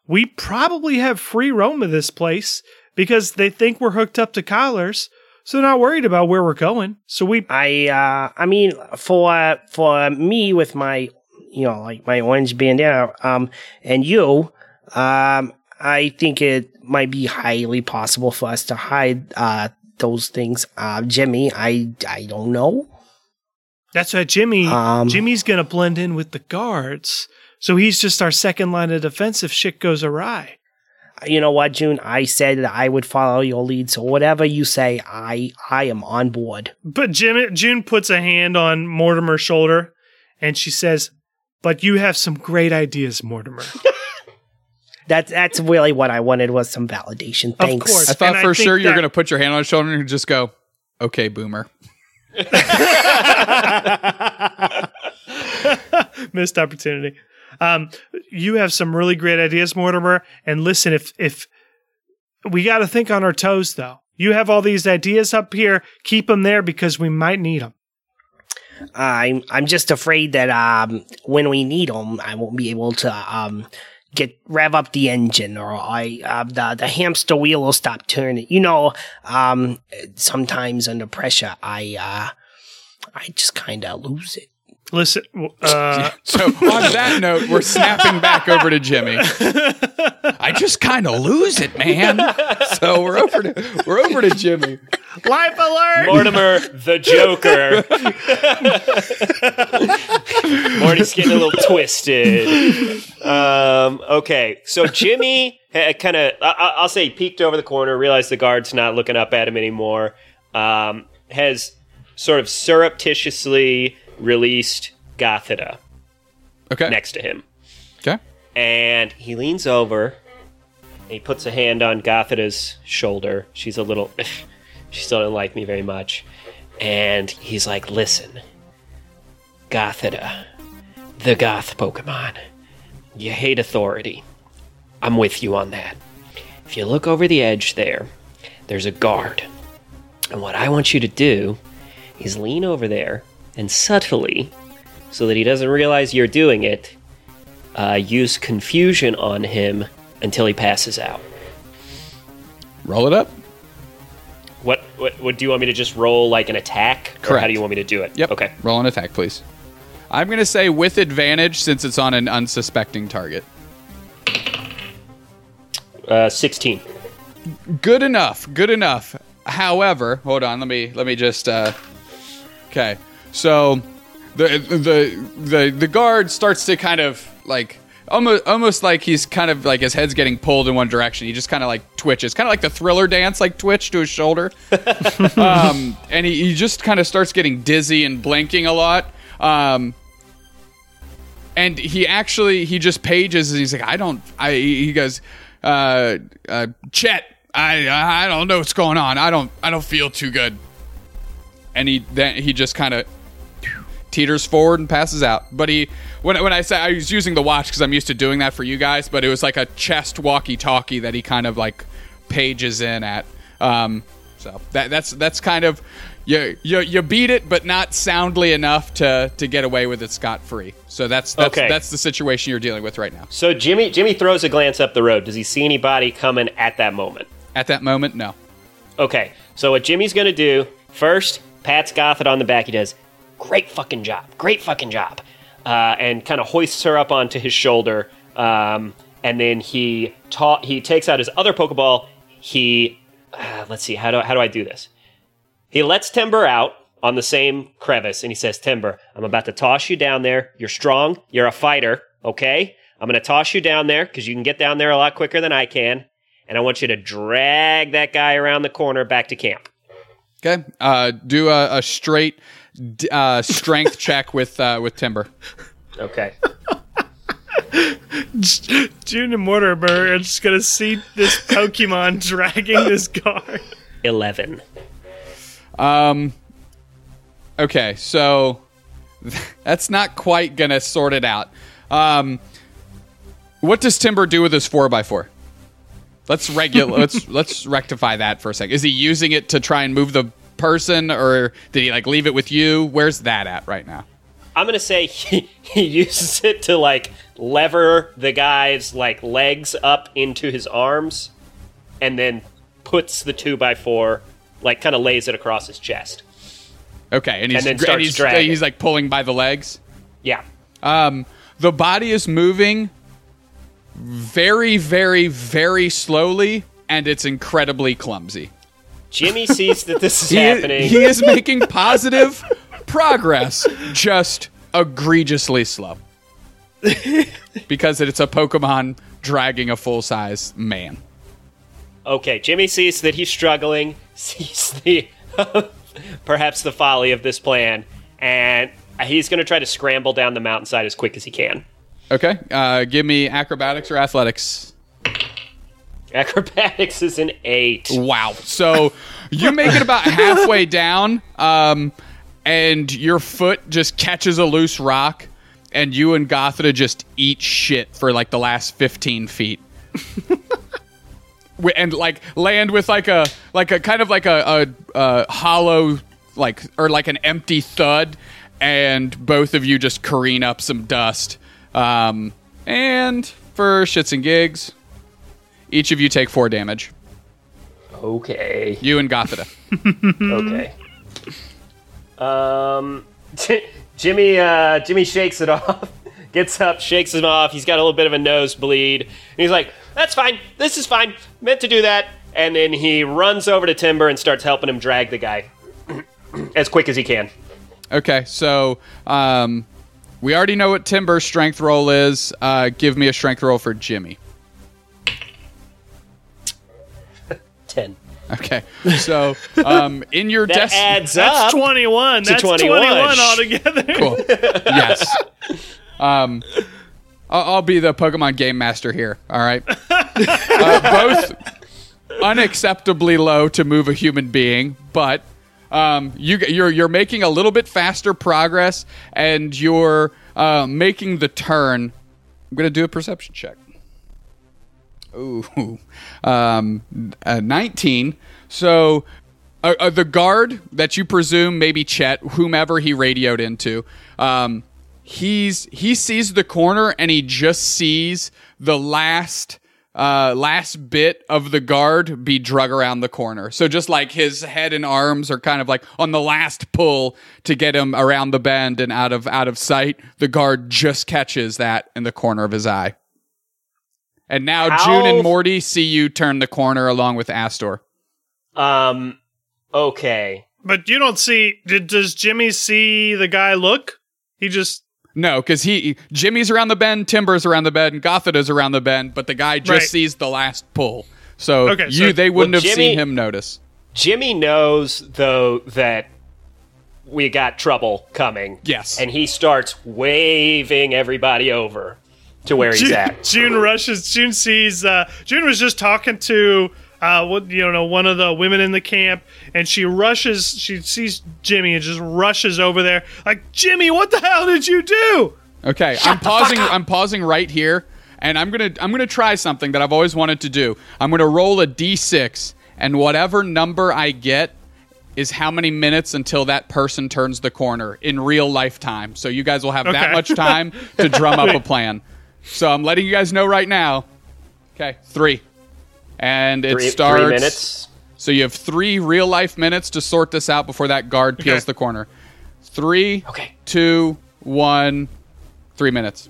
We probably have free roam of this place because they think we're hooked up to collars, so they're not worried about where we're going. So we I uh, I mean, for for me with my you know like my orange bandana, um, and you, um, I think it might be highly possible for us to hide uh those things. Uh, Jimmy, I I don't know. That's right, Jimmy. Um, Jimmy's gonna blend in with the guards, so he's just our second line of defense if shit goes awry. You know what, June? I said that I would follow your lead, so whatever you say, I I am on board. But Jimmy, June puts a hand on Mortimer's shoulder, and she says, "But you have some great ideas, Mortimer." That's that's really what I wanted was some validation. Thanks. course. I thought And for think sure you're that- going to put your hand on his shoulder and just go, "Okay, boomer." missed opportunity. Um, you have some really great ideas, Mortimer. And listen, if if we got to think on our toes, though, you have all these ideas up here. Keep them there because we might need them. I'm I'm just afraid that um when we need them, I won't be able to um get rev up the engine or I uh, the the hamster wheel will stop turning. You know, um sometimes under pressure, I uh I just kind of lose it. Listen, uh, So on that note, we're snapping back over to Jimmy. I just kind of lose it, man. So we're over to we're over to Jimmy. life alert. Mortimer, the Joker. Morty's getting a little twisted. Um, okay, so Jimmy kind of, I- I'll say, peeked over the corner, realized the guard's not looking up at him anymore, um, has sort of surreptitiously released Gothita Okay. next to him. Okay. And he leans over and he puts a hand on Gothita's shoulder. She's a little. she still doesn't like me very much. And he's like, listen, Gothita, the goth Pokemon, you hate authority. I'm with you on that. If you look over the edge there, there's a guard. And what I want you to do is lean over there and subtly, so that he doesn't realize you're doing it, uh, use confusion on him until he passes out. Roll it up. What, what what do you want me to just roll like an attack? Or how do you want me to do it? Yep. Okay. Roll an attack, please. I'm going to say with advantage since it's on an unsuspecting target. Uh, 16. Good enough. Good enough. However, hold on. Let me let me just. Uh, okay. So the the the the guard starts to kind of like almost almost like he's kind of like his head's getting pulled in one direction. He just kind of like twitches, kind of like the thriller dance, like twitch to his shoulder. um, and he, he just kind of starts getting dizzy and blinking a lot. Um, and he actually he just pages and he's like i don't i he goes uh uh chet i i don't know what's going on i don't i don't feel too good and he then he just kind of teeters forward and passes out but he when, when i say i was using the watch because i'm used to doing that for you guys but it was like a chest walkie talkie that he kind of like pages in at um so that that's that's kind of you you you beat it but not soundly enough to to get away with it scot free so that's that's Okay. that's the situation you're dealing with right now So Jimmy Jimmy throws a glance up the road. Does he see anybody coming at that moment? at that moment no Okay. So what Jimmy's gonna do first, pats Gothita on the back. He does great fucking job, great fucking job, uh, and kind of hoists her up onto his shoulder. Um, and then he ta- he takes out his other Pokeball. He uh, let's see how do how do I do this? He lets Timber out on the same crevice, and he says, "Timber, I'm about to toss you down there. You're strong. You're a fighter. Okay." I'm going to toss you down there because you can get down there a lot quicker than I can. And I want you to drag that guy around the corner back to camp. okay uh do a, a straight uh, strength check with uh, with Timber. Okay. June and Mortimer are just gonna see this Pokemon dragging this guard. 11. Um. Okay, so that's not quite gonna sort it out. Um. What does Timber do with his four x four? Let's regulate. let's let's rectify that for a second. Is he using it to try and move the person, or did he like leave it with you? Where's that at right now? I'm gonna say he, he uses it to like lever the guy's like legs up into his arms, and then puts the two by four, like kind of lays it across his chest. Okay, and he's then starts he's, dragging. he's like pulling by the legs. Yeah. Um, the body is moving very, very, very slowly, and it's incredibly clumsy. Jimmy sees that this is He, happening. he is making positive progress, just egregiously slow. because it's a Pokemon dragging a full size man. Okay, Jimmy sees that he's struggling, sees the perhaps the folly of this plan, and he's going to try to scramble down the mountainside as quick as he can. Okay, uh, give me acrobatics or athletics. Acrobatics is an eight. Wow. So you make it about halfway down, um, and your foot just catches a loose rock, and you and Gothita just eat shit for like the last 15 feet. And like land with like a like a kind of like a, a, a hollow like or like an empty thud and both of you just careen up some dust um, and for shits and gigs each of you take four damage Okay. you and Gothita. Okay. Um, Jimmy. Uh, Jimmy shakes it off. Gets up, shakes him off. He's got a little bit of a nosebleed. And he's like, "That's fine. This is fine. Meant to do that." And then he runs over to Timber and starts helping him drag the guy as quick as he can. Okay, so um, we already know what Timber's strength roll is. Uh, give me a strength roll for Jimmy. Ten. Okay, so um, in your desk. That des- adds That's up. 21. That's 21. 21, altogether. Cool. yes. Um, I'll, I'll be the Pokemon game master here. All right. Uh, both unacceptably low to move a human being, but um, you you're you're making a little bit faster progress, and you're uh, making the turn. I'm gonna do a perception check. Ooh, um, uh, 19. So uh, uh, the guard that you presume maybe Chet, whomever he radioed into, um, he's he sees the corner and he just sees the last uh, last bit of the guard be drug around the corner. So just like his head and arms are kind of like on the last pull to get him around the bend and out of out of sight. The guard just catches that in the corner of his eye. And now How- June and Morty see you turn the corner along with Astor. Um. Okay. But you don't see. Did, does Jimmy see the guy look? He just. No, because he Jimmy's around the bend, Timber's around the bend, and Gothita's around the bend, but the guy just Right. sees the last pull. So Okay, you so- they wouldn't Well, have Jimmy- seen him notice. Jimmy knows though that we got trouble coming. Yes. And he starts waving everybody over to where he's at. June rushes. June sees. Uh, June was just talking to. Uh, what you know, one of the women in the camp, and she rushes. She sees Jimmy and just rushes over there, like Jimmy, what the hell did you do? Okay, I'm pausing. I'm pausing right here, and I'm gonna I'm gonna try something that I've always wanted to do. I'm gonna roll a d6, and whatever number I get is how many minutes until that person turns the corner in real lifetime. So you guys will have that much time to drum up a plan. So I'm letting you guys know right now. Okay, three, and it Three, starts. three minutes. So you have three real life minutes to sort this out before that guard peels Okay. the corner. Three, Okay. two, one, three minutes.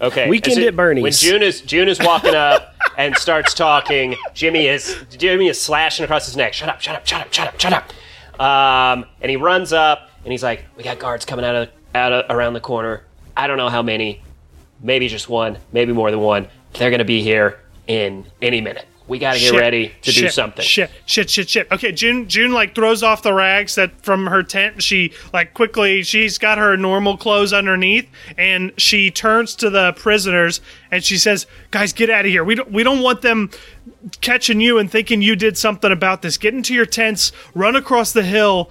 Okay. Weekend as it- at Bernie's. When June is June is walking up and starts talking, Jimmy is Jimmy is slashing across his neck. Shut up! Shut up! Shut up! Shut up! Shut up! Um, and he runs up and he's like, "We got guards coming out of out of around the corner. I don't know how many. Maybe just one. Maybe more than one. They're gonna be here in any minute." We got to get Shit, ready to do something. Shit, shit, shit, shit. Okay, June June like throws off the rags that from her tent. She like quickly she's got her normal clothes underneath and she turns to the prisoners and she says, "Guys, get out of here. We don't we don't want them catching you and thinking you did something about this. Get into your tents, run across the hill.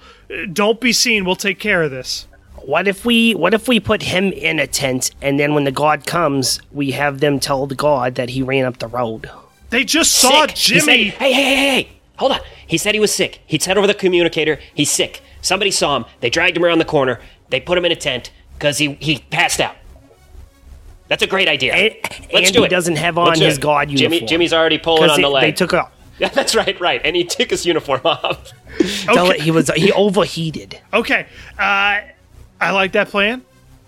Don't be seen. We'll take care of this." What if we what if we put him in a tent and then when the god comes, we have them tell the god that he ran up the road? They just saw Sick. He said- Jimmy. hey, hey, hey, hey, hold on. He said he was sick. He said over the communicator, he's sick. Somebody saw him. They dragged him around the corner. They put him in a tent because he, he passed out. That's a great idea. And, Let's and do he it. doesn't have Let's on his it. god Jimmy, uniform. Jimmy's already pulling on the leg. they took off. Yeah, that's right, right. And he took his uniform off. Tell Okay. it he was he overheated. Okay, uh, I like that plan.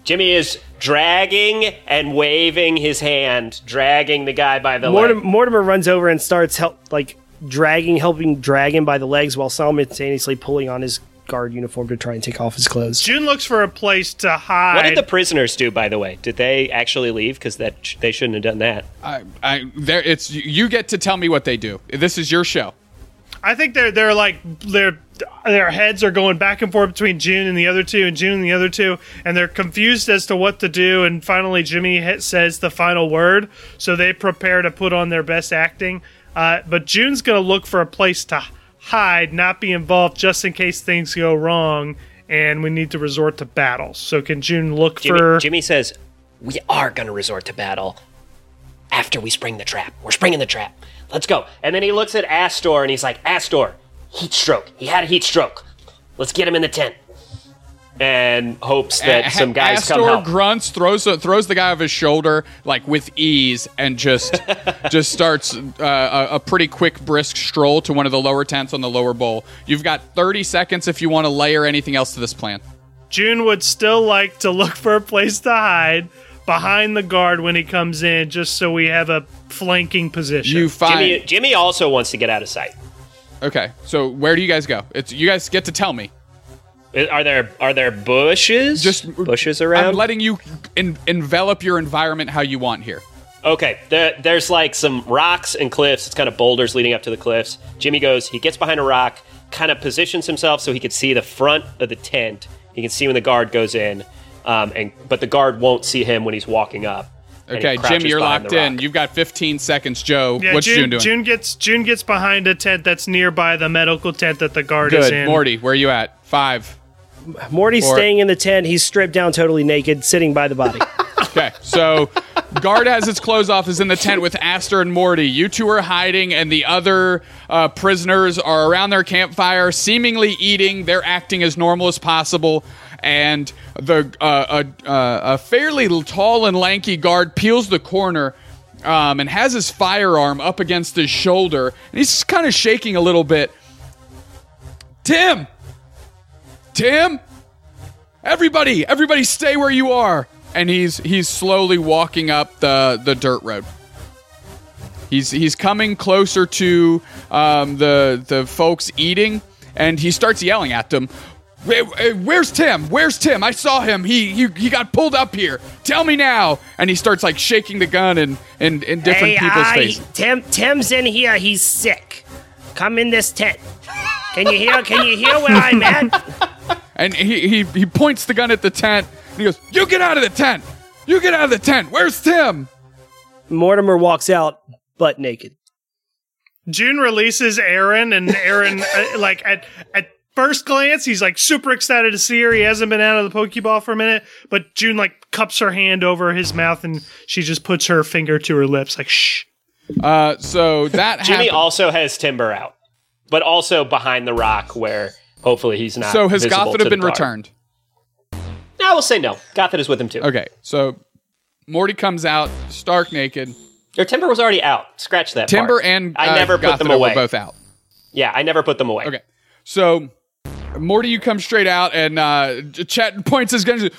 Jimmy is dragging and waving his hand, dragging the guy by the Mortimer, leg. Mortimer runs over and starts help like dragging, helping drag him by the legs while simultaneously pulling on his guard uniform to try and take off his clothes. June looks for a place to hide. What did the prisoners do, by the way? Did they actually leave? Because that they shouldn't have done that. I, I, there, it's you get to tell me what they do. This is your show. I think they're they're like their their heads are going back and forth between June and the other two, and June and the other two, and they're confused as to what to do. And finally, Jimmy hit, says the final word, so they prepare to put on their best acting. Uh, but June's gonna look for a place to hide, not be involved, just in case things go wrong, and we need to resort to battle. So can June look Jimmy, for? Jimmy says, We are going to resort to battle after we spring the trap. We're springing the trap. Let's go. And then he looks at Astor and he's like, Astor, heat stroke. He had a heat stroke. Let's get him in the tent. And hopes that A- some guys Astor come help. grunts, throws throws the guy off his shoulder like with ease, and just just starts uh, a, a pretty quick, brisk stroll to one of the lower tents on the lower bowl. You've got 30 seconds if you want to layer anything else to this plan. June would still like to look for a place to hide behind the guard when he comes in, just so we have a flanking position. You find Jimmy, Jimmy also wants to get out of sight. okay. So where do you guys go? It's you guys get to tell me. Are there are there bushes? Just bushes around. I'm letting you en- envelop your environment how you want here. Okay, there, there's like some rocks and cliffs. It's kind of boulders leading up to the cliffs. Jimmy goes, he gets behind a rock, kind of positions himself so he can see the front of the tent. He can see when the guard goes in, um, and but the guard won't see him when he's walking up. Okay, Jim, you're locked in. You've got 15 seconds. Joe, yeah, what's June, June doing? June gets June gets behind a tent that's nearby the medical tent that the guard is in. Morty. Where are you at? Five. Morty's Or- staying in the tent. He's stripped down, totally naked, sitting by the body. Okay, so guard has his clothes off, is in the tent with Astor and Morty. You two are hiding, and the other uh, prisoners are around their campfire, seemingly eating. They're acting as normal as possible. And the uh, a, uh, a fairly tall and lanky guard peels the corner um, and has his firearm up against his shoulder, and he's kind of shaking a little bit. Tim, Tim, everybody, everybody, stay where you are. And he's he's slowly walking up the the dirt road. He's he's coming closer to um, the the folks eating, and he starts yelling at them. "Where- where- Where's Tim? Where's Tim? I saw him. He, he he got pulled up here. Tell me now. And he starts like shaking the gun in in, in different hey, people's I, faces. Tim, Tim's in here. He's sick. Come in this tent. Can you hear? Can you hear where I'm at? And he, he he points the gun at the tent. And he goes, "You get out of the tent. You get out of the tent. Where's Tim?" Mortimer walks out butt naked. June releases Aaron, and Aaron, uh, like at at first glance, he's like super excited to see her. He hasn't been out of the Pokeball for a minute, but June like cups her hand over his mouth, and she just puts her finger to her lips, like shh. Uh, so that Jimmy happened. also has timber out, but also behind the rock where hopefully he's not. So has visible Gothita have been guard. returned? No, we'll say no. Gothita is with him too. Okay, so Morty comes out stark naked. Or Timber was already out. Scratch that. Timber part. and I uh, never put them away. were both out. Yeah, I never put them away. Okay, so Morty, you come straight out, and uh, Chet points his gun.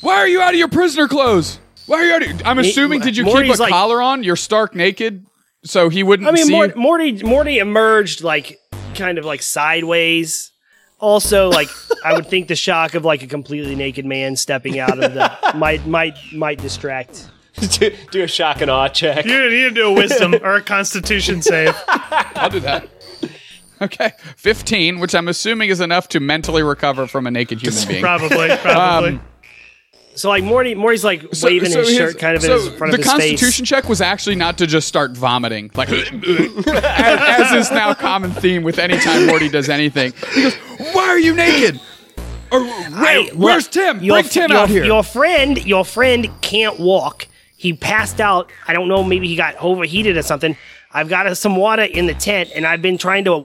Why are you out of your prisoner clothes? Why are you out? Of, I'm assuming did you keep Morty's a like- collar on? You're stark naked, so he wouldn't I mean, see. Mort- Morty Morty emerged like kind of like sideways. Also, like I would think the shock of like a completely naked man stepping out of the might might might distract do, do a shock and awe check. You didn't need to do a wisdom or a constitution save. I'll do that. Okay, fifteen, which I'm assuming is enough to mentally recover from a naked human being. Probably, probably. Um, So like Morty, Morty's like waving his shirt kind of so in front the of his constitution face. check was actually not to just start vomiting like as, as is now common theme with any time morty does anything he goes why are you naked or where, I- where's tim your- bring tim your, out here Your friend, your friend can't walk. He passed out. I don't know. Maybe he got overheated or something. I've got uh, some water in the tent, and I've been trying to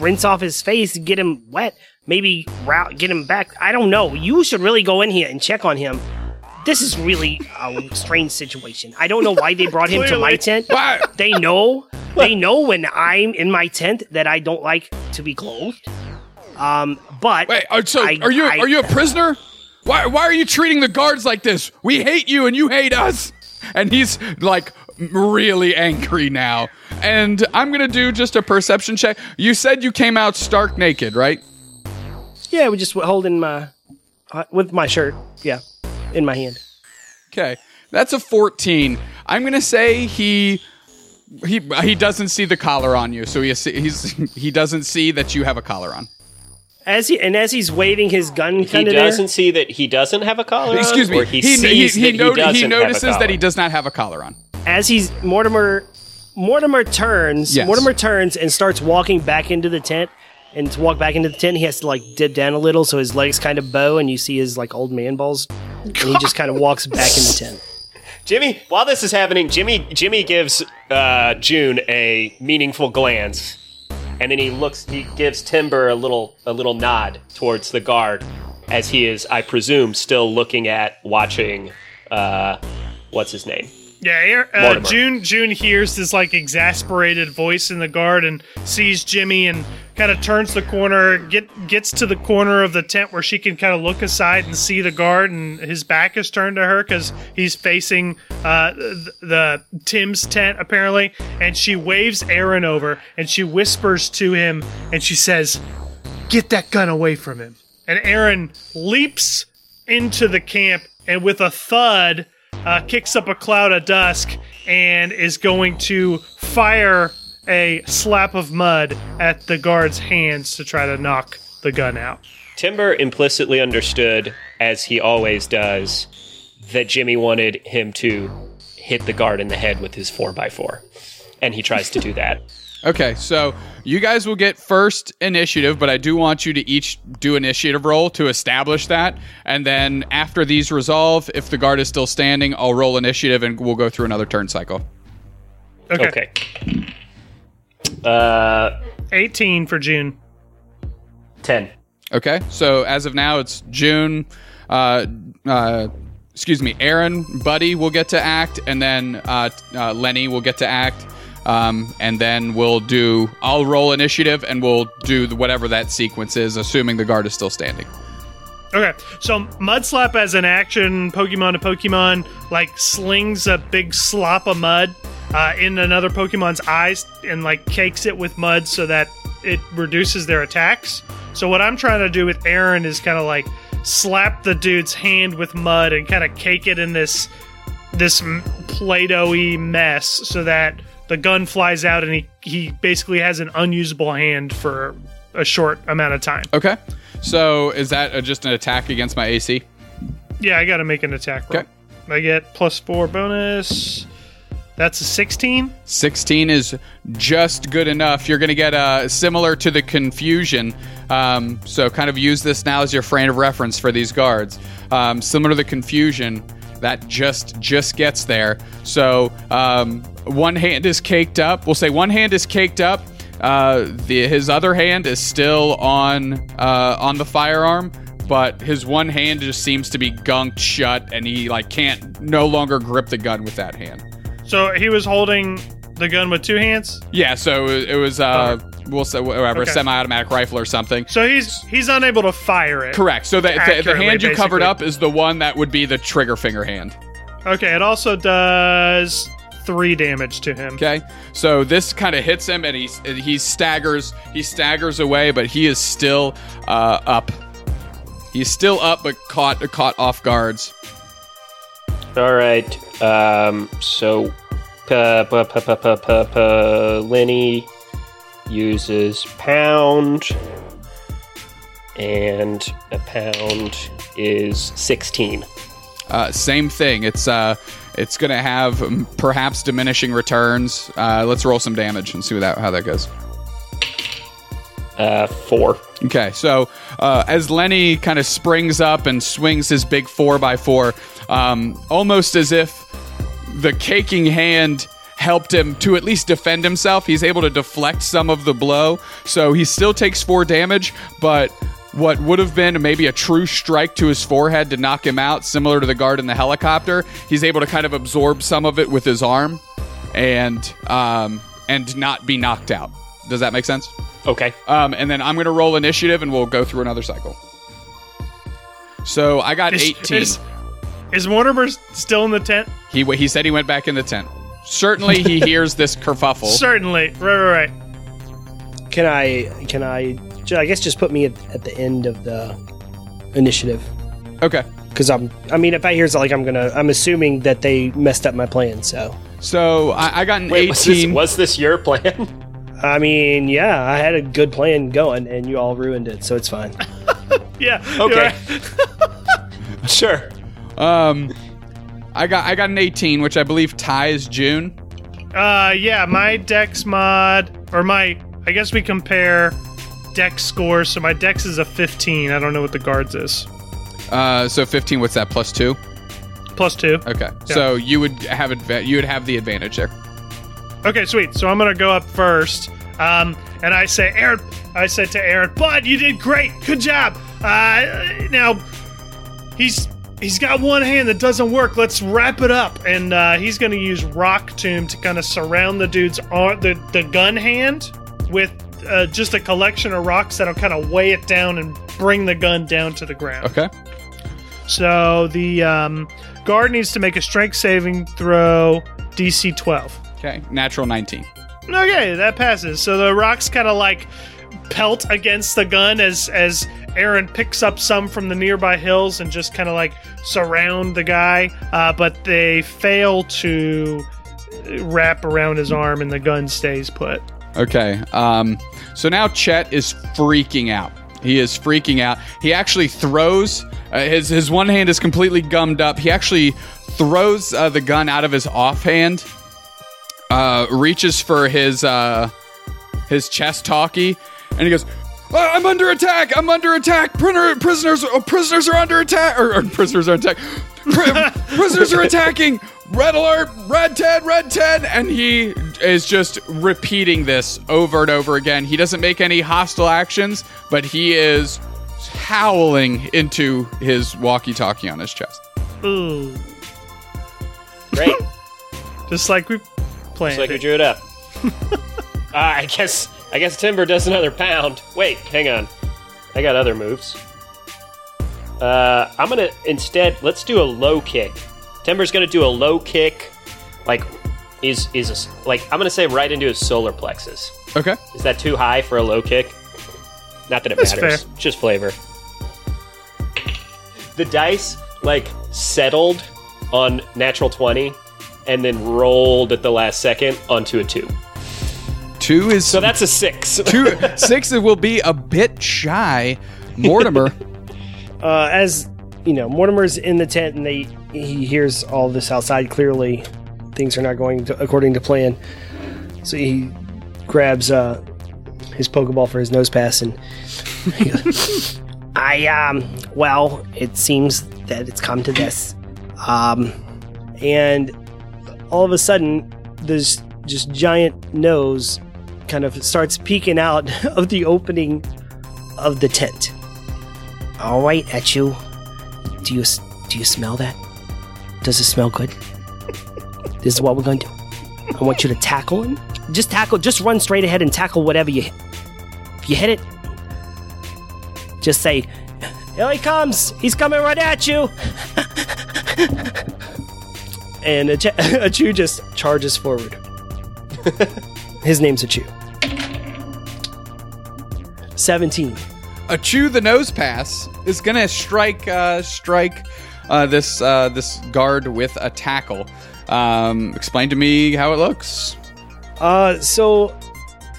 rinse off his face, get him wet. Maybe route, get him back. I don't know. You should really go in here and check on him. This is really a strange situation. I don't know why they brought him to my tent. They know. They know when I'm in my tent that I don't like to be clothed. Um, but wait are, so I- are you I- are you a prisoner why, why are you treating the guards like this we hate you and you hate us and he's like really angry now and i'm gonna do just a perception check you said you came out stark naked right Yeah, we just holding my uh, with my shirt. Yeah, in my hand. Okay, that's a 14. I'm gonna say he he he doesn't see the collar on you, so he he's he doesn't see that you have a collar on. As he and as he's waving his gun, He doesn't see that he doesn't have a collar Excuse on, me. or he, he, sees he, he, that he, doesn't he have a notices that he does not have a collar on. as he's Mortimer. Mortimer turns. Yes. Mortimer turns and starts walking back into the tent. And to walk back into the tent, he has to like dip down a little, so his legs kind of bow, and you see his like old man balls, and he just kind of walks back in the tent. Jimmy, while this is happening, Jimmy Jimmy gives uh, June a meaningful glance, and then he looks. He gives Timber a little a little nod towards the guard, as he is, I presume, still looking at watching. Uh, what's his name? Yeah, uh, June June hears this like exasperated voice in the guard and sees Jimmy and kind of turns the corner, get gets to the corner of the tent where she can kind of look aside and see the guard, and his back is turned to her because he's facing uh, the, the Tim's tent apparently, and she waves Aaron over and she whispers to him and she says, "Get that gun away from him." And Aaron leaps into the camp and with a thud uh, kicks up a cloud of dusk and is going to fire a slap of mud at the guard's hands to try to knock the gun out. Timber implicitly understood, as he always does, that Jimmy wanted him to hit the guard in the head with his 4x4. And he tries to do that. Okay, so you guys will get first initiative, but I do want you to each do initiative roll to establish that. And then after these resolve, if the guard is still standing, I'll roll initiative and we'll go through another turn cycle. Okay. Okay. Uh, 18 for June. 10. Okay, so as of now, it's June. Uh, uh, excuse me, Aaron, Buddy will get to act, and then uh, uh, Lenny will get to act. Um, and then we'll do. I'll roll initiative, and we'll do the, whatever that sequence is, assuming the guard is still standing. Okay, so Mudslap as an action Pokemon to Pokemon like slings a big slop of mud uh, in another Pokemon's eyes and like cakes it with mud so that it reduces their attacks. So what I'm trying to do with Aaron is kind of like slap the dude's hand with mud and kind of cake it in this this Play-Doh-y mess so that the gun flies out and he he basically has an unusable hand for a short amount of time. Okay, so is that uh, just an attack against my AC? Yeah, I got to make an attack roll. Okay. I get plus four bonus. That's a 16. 16 is just good enough. You're going to get uh, similar to the confusion. Um, so, kind of use this now as your frame of reference for these guards. Um, similar to the confusion, that just just gets there. So, um, one hand is caked up. We'll say one hand is caked up. Uh, the his other hand is still on uh, on the firearm, but his one hand just seems to be gunked shut, and he like can't no longer grip the gun with that hand. So he was holding the gun with two hands. Yeah, so it it was uh we'll say whatever Okay. semi-automatic rifle or something. So he's he's unable to fire it. Correct. So the, the, the hand you covered up is the one that would be the trigger finger hand. Okay, it also does three damage to him. Okay. So this kind of hits him and he's he staggers he staggers away, but he is still uh, up. He's still up, but caught caught off guards. All right. Um, so, pa, pa, pa, pa, pa, pa, pa, Lenny uses pound, and a pound is 16. Uh, same thing. It's uh, it's gonna have um, perhaps diminishing returns. Uh, let's roll some damage and see that, how that goes. Uh, four. Okay, so uh, as Lenny kind of springs up and swings his big four by four, um, almost as if the caking hand helped him to at least defend himself. He's able to deflect some of the blow, so he still takes four damage, but what would have been maybe a true strike to his forehead to knock him out, similar to the guard in the helicopter, he's able to kind of absorb some of it with his arm and um, and not be knocked out. Does that make sense? Okay. Um, and then I'm going to roll initiative and we'll go through another cycle. So I got Is, 18. is, is Mortimer still in the tent? he he said he went back in the tent. Certainly he hears this kerfuffle. Certainly. Right, right, right. Can I? Can I? I guess just put me at, at the end of the initiative Okay. because I'm. I mean, if I hear like I'm gonna, I'm assuming that they messed up my plan. So, So I, I got an Wait, was this, 18. was this your plan? I mean, yeah, I had a good plan going, and you all ruined it. So it's fine. Yeah. Okay. you're right. sure. Um, I got I got an 18, which I believe ties June. Uh, yeah, my dex mod, or my, I guess we compare dex scores. So my dex is a 15. I don't know what the guards is. Uh, so 15. What's that? Plus two. Plus two. Okay. So you would have adva- you would have the advantage there. Okay, sweet. So I'm gonna go up first. Um, and I say, Aaron, I said to Aaron, Bud, you did great. Good job. Uh, now he's he's got one hand that doesn't work. Let's wrap it up. And uh, he's gonna use Rock Tomb to kind of surround the dude's arm, the the gun hand with uh, just a collection of rocks that'll kind of weigh it down and bring the gun down to the ground. Okay. So the um, guard needs to make a strength saving throw, DC 12. Okay. Natural 19. Okay, that passes. So the rocks kind of like pelt against the gun as as Aaron picks up some from the nearby hills and just kind of like surround the guy, uh, but they fail to wrap around his arm and the gun stays put. Okay. Um, so now Chet is freaking out. He is freaking out. He actually throws uh, his his one hand is completely gummed up. He actually throws uh, the gun out of his offhand. Uh, reaches for his uh, his chest talkie, and he goes, "Uh, "I'm under attack! I'm under attack! Prisoner, prisoners, oh, prisoners are under attack! Or, or prisoners are attack! Pri- prisoners are attacking! Red alert! Red ten! Red ten!" And he is just repeating this over and over again. He doesn't make any hostile actions, but he is howling into his walkie-talkie on his chest. Ooh, Great. just like we planned. Looks like we drew it up. uh, I guess I guess Timber does another pound. Wait, hang on. I got other moves. Uh, I'm gonna instead let's do a low kick. Timber's gonna do a low kick, like is is a s like I'm gonna say right into his solar plexus. Okay. Is that too high for a low kick? Not that it That's matters. fair. Just flavor. The dice like settled on natural twenty, and then rolled at the last second onto a two. Two is So that's a six. two. six will be a bit shy. Mortimer. uh, as you know, Mortimer's in the tent and they he hears all this outside. Clearly, things are not going to, according to plan. So he grabs uh, his Pokeball for his Nosepass and I um well, it seems that it's come to this. Um and all of a sudden this just giant nose kind of starts peeking out of the opening of the tent. All right, at you. Do you do you smell that? Does it smell good? this is what we're going to do. I want you to tackle him. Just tackle. Just run straight ahead and tackle whatever you hit. If you hit it, just say, "Here he comes! He's coming right at you!" and Achu just charges forward. His name's Achu. Seventeen. Achu the Nosepass is gonna strike uh, strike uh, this uh, this guard with a tackle. Um, explain to me how it looks. Uh, so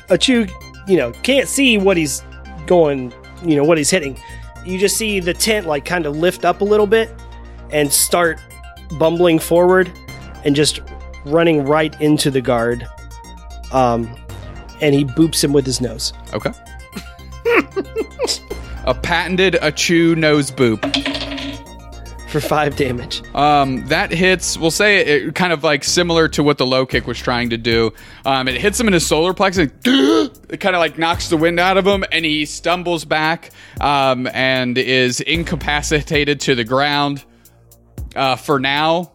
Achu, you know, can't see what he's going, you know, what he's hitting. You just see the tent like kind of lift up a little bit and start bumbling forward and just running right into the guard. Um, and he boops him with his nose. Okay. a patented Achu nose boop. for five damage. Um, that hits. We'll say it, it kind of like similar to what the low kick was trying to do. Um, it hits him in his solar plexus. It kind of like knocks the wind out of him, and he stumbles back um, and is incapacitated to the ground. Uh, for now,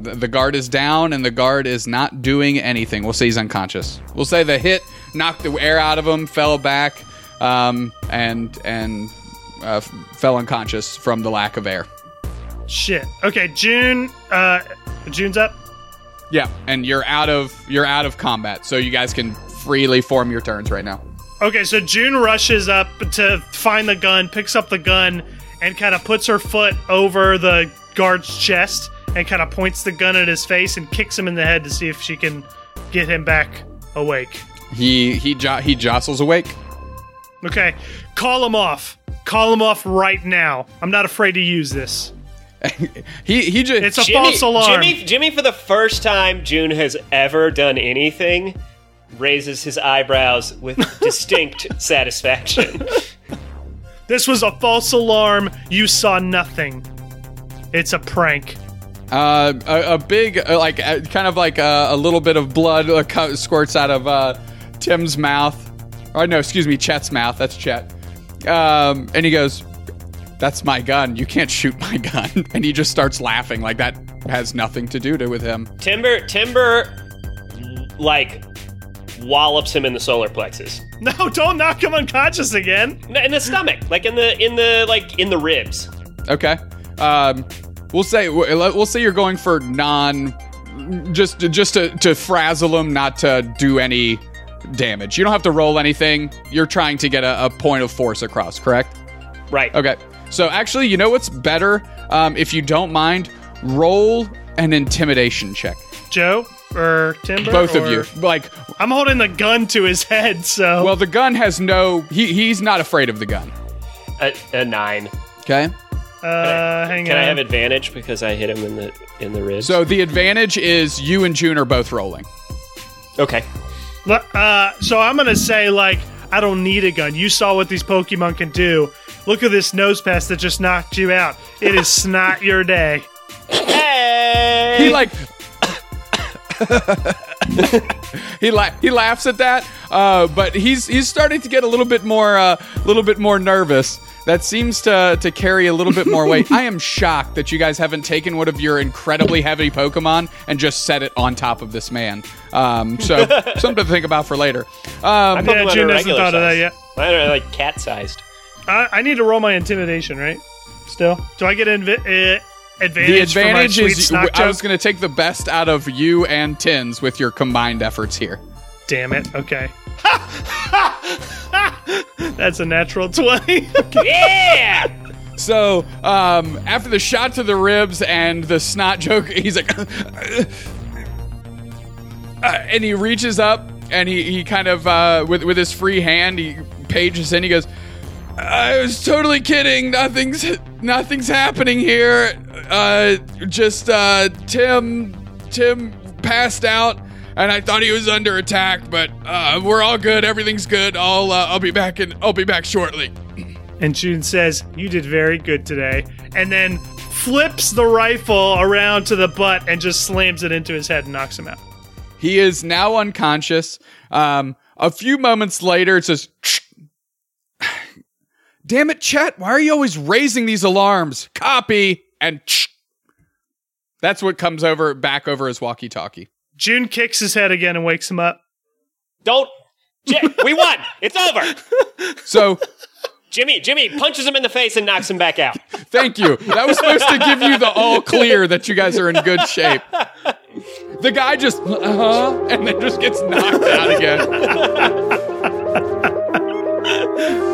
the, the guard is down, and the guard is not doing anything. We'll say he's unconscious. We'll say the hit knocked the air out of him, fell back, um, and and uh, fell unconscious from the lack of air. Shit. Okay, June. Uh, June's up. Yeah, and you're out of you're out of combat, so you guys can freely form your turns right now. Okay, so June rushes up to find the gun, picks up the gun, and kind of puts her foot over the guard's chest and kind of points the gun at his face and kicks him in the head to see if she can get him back awake. He he jo- he jostles awake. Okay, call him off. Call him off right now. I'm not afraid to use this. he he just It's a false alarm. Jimmy, Jimmy, for the first time June has ever done anything, raises his eyebrows with distinct satisfaction. This was a false alarm. You saw nothing. It's a prank. Uh, a, a big uh, like uh, kind of like a, a little bit of blood uh, squirts out of uh, Tim's mouth. Or no, excuse me, Chet's mouth. That's Chet. Um, and he goes, "That's my gun. You can't shoot my gun." And he just starts laughing like that has nothing to do to with him. Timber, Timber, like wallops him in the solar plexus, No, don't knock him unconscious again. In the stomach, like in the in the like in the ribs. Okay. Um, we'll say we'll say you're going for non, just just to to frazzle him, not to do any damage. You don't have to roll anything. You're trying to get a, a point of force across, correct? Right. Okay. So actually, you know what's better? Um, if you don't mind, roll an intimidation check. Joe or Timber? Both of you. Like, I'm holding the gun to his head, so. well, the gun has no. He he's not afraid of the gun. A, a nine. Okay. Uh, hang Can on. I have advantage because I hit him in the in the ribs? So the advantage is you and June are both rolling. okay. Look, Uh, so I'm gonna say like I don't need a gun. You saw what these Pokemon can do. Look at this Nosepass that just knocked you out. It is not your day. Hey. he like he la- he laughs at that uh, but he's he's starting to get a little bit more a uh, little bit more nervous that seems to to carry a little bit more weight i am shocked that you guys haven't taken one of your incredibly heavy pokemon and just set it on top of this man um, so something to think about for later um, Pokemon Yeah, June hasn't regular thought of that yet. Mine are like cat sized. I, I need to roll my intimidation, right? Still, do I get invi- uh, advantage? the advantage for my sweet is snock i was joke? going to take the best out of you and tins with your combined efforts here Damn it. Okay. That's a natural twenty. Yeah. So um, after the shot to the ribs and the snot joke, he's like, Uh, and he reaches up and he, he kind of uh, with with his free hand he pages in. He goes, "I was totally kidding. Nothing's nothing's happening here. Uh, just uh, Tim Tim passed out." And I thought he was under attack, but uh, we're all good. Everything's good. I'll uh, I'll be back in. I'll be back shortly. And June says, You did very good today. And then flips the rifle around to the butt and just slams it into his head and knocks him out. He is now unconscious. Um, a few moments later, it says, Damn it, Chet, why are you always raising these alarms? Copy. And that's what comes over back over his walkie talkie. June kicks his head again and wakes him up. Don't. We won. It's over. So Jimmy, Jimmy punches him in the face and knocks him back out. Thank you. That was supposed to give you the all clear that you guys are in good shape. The guy just uh huh, and then just gets knocked out again.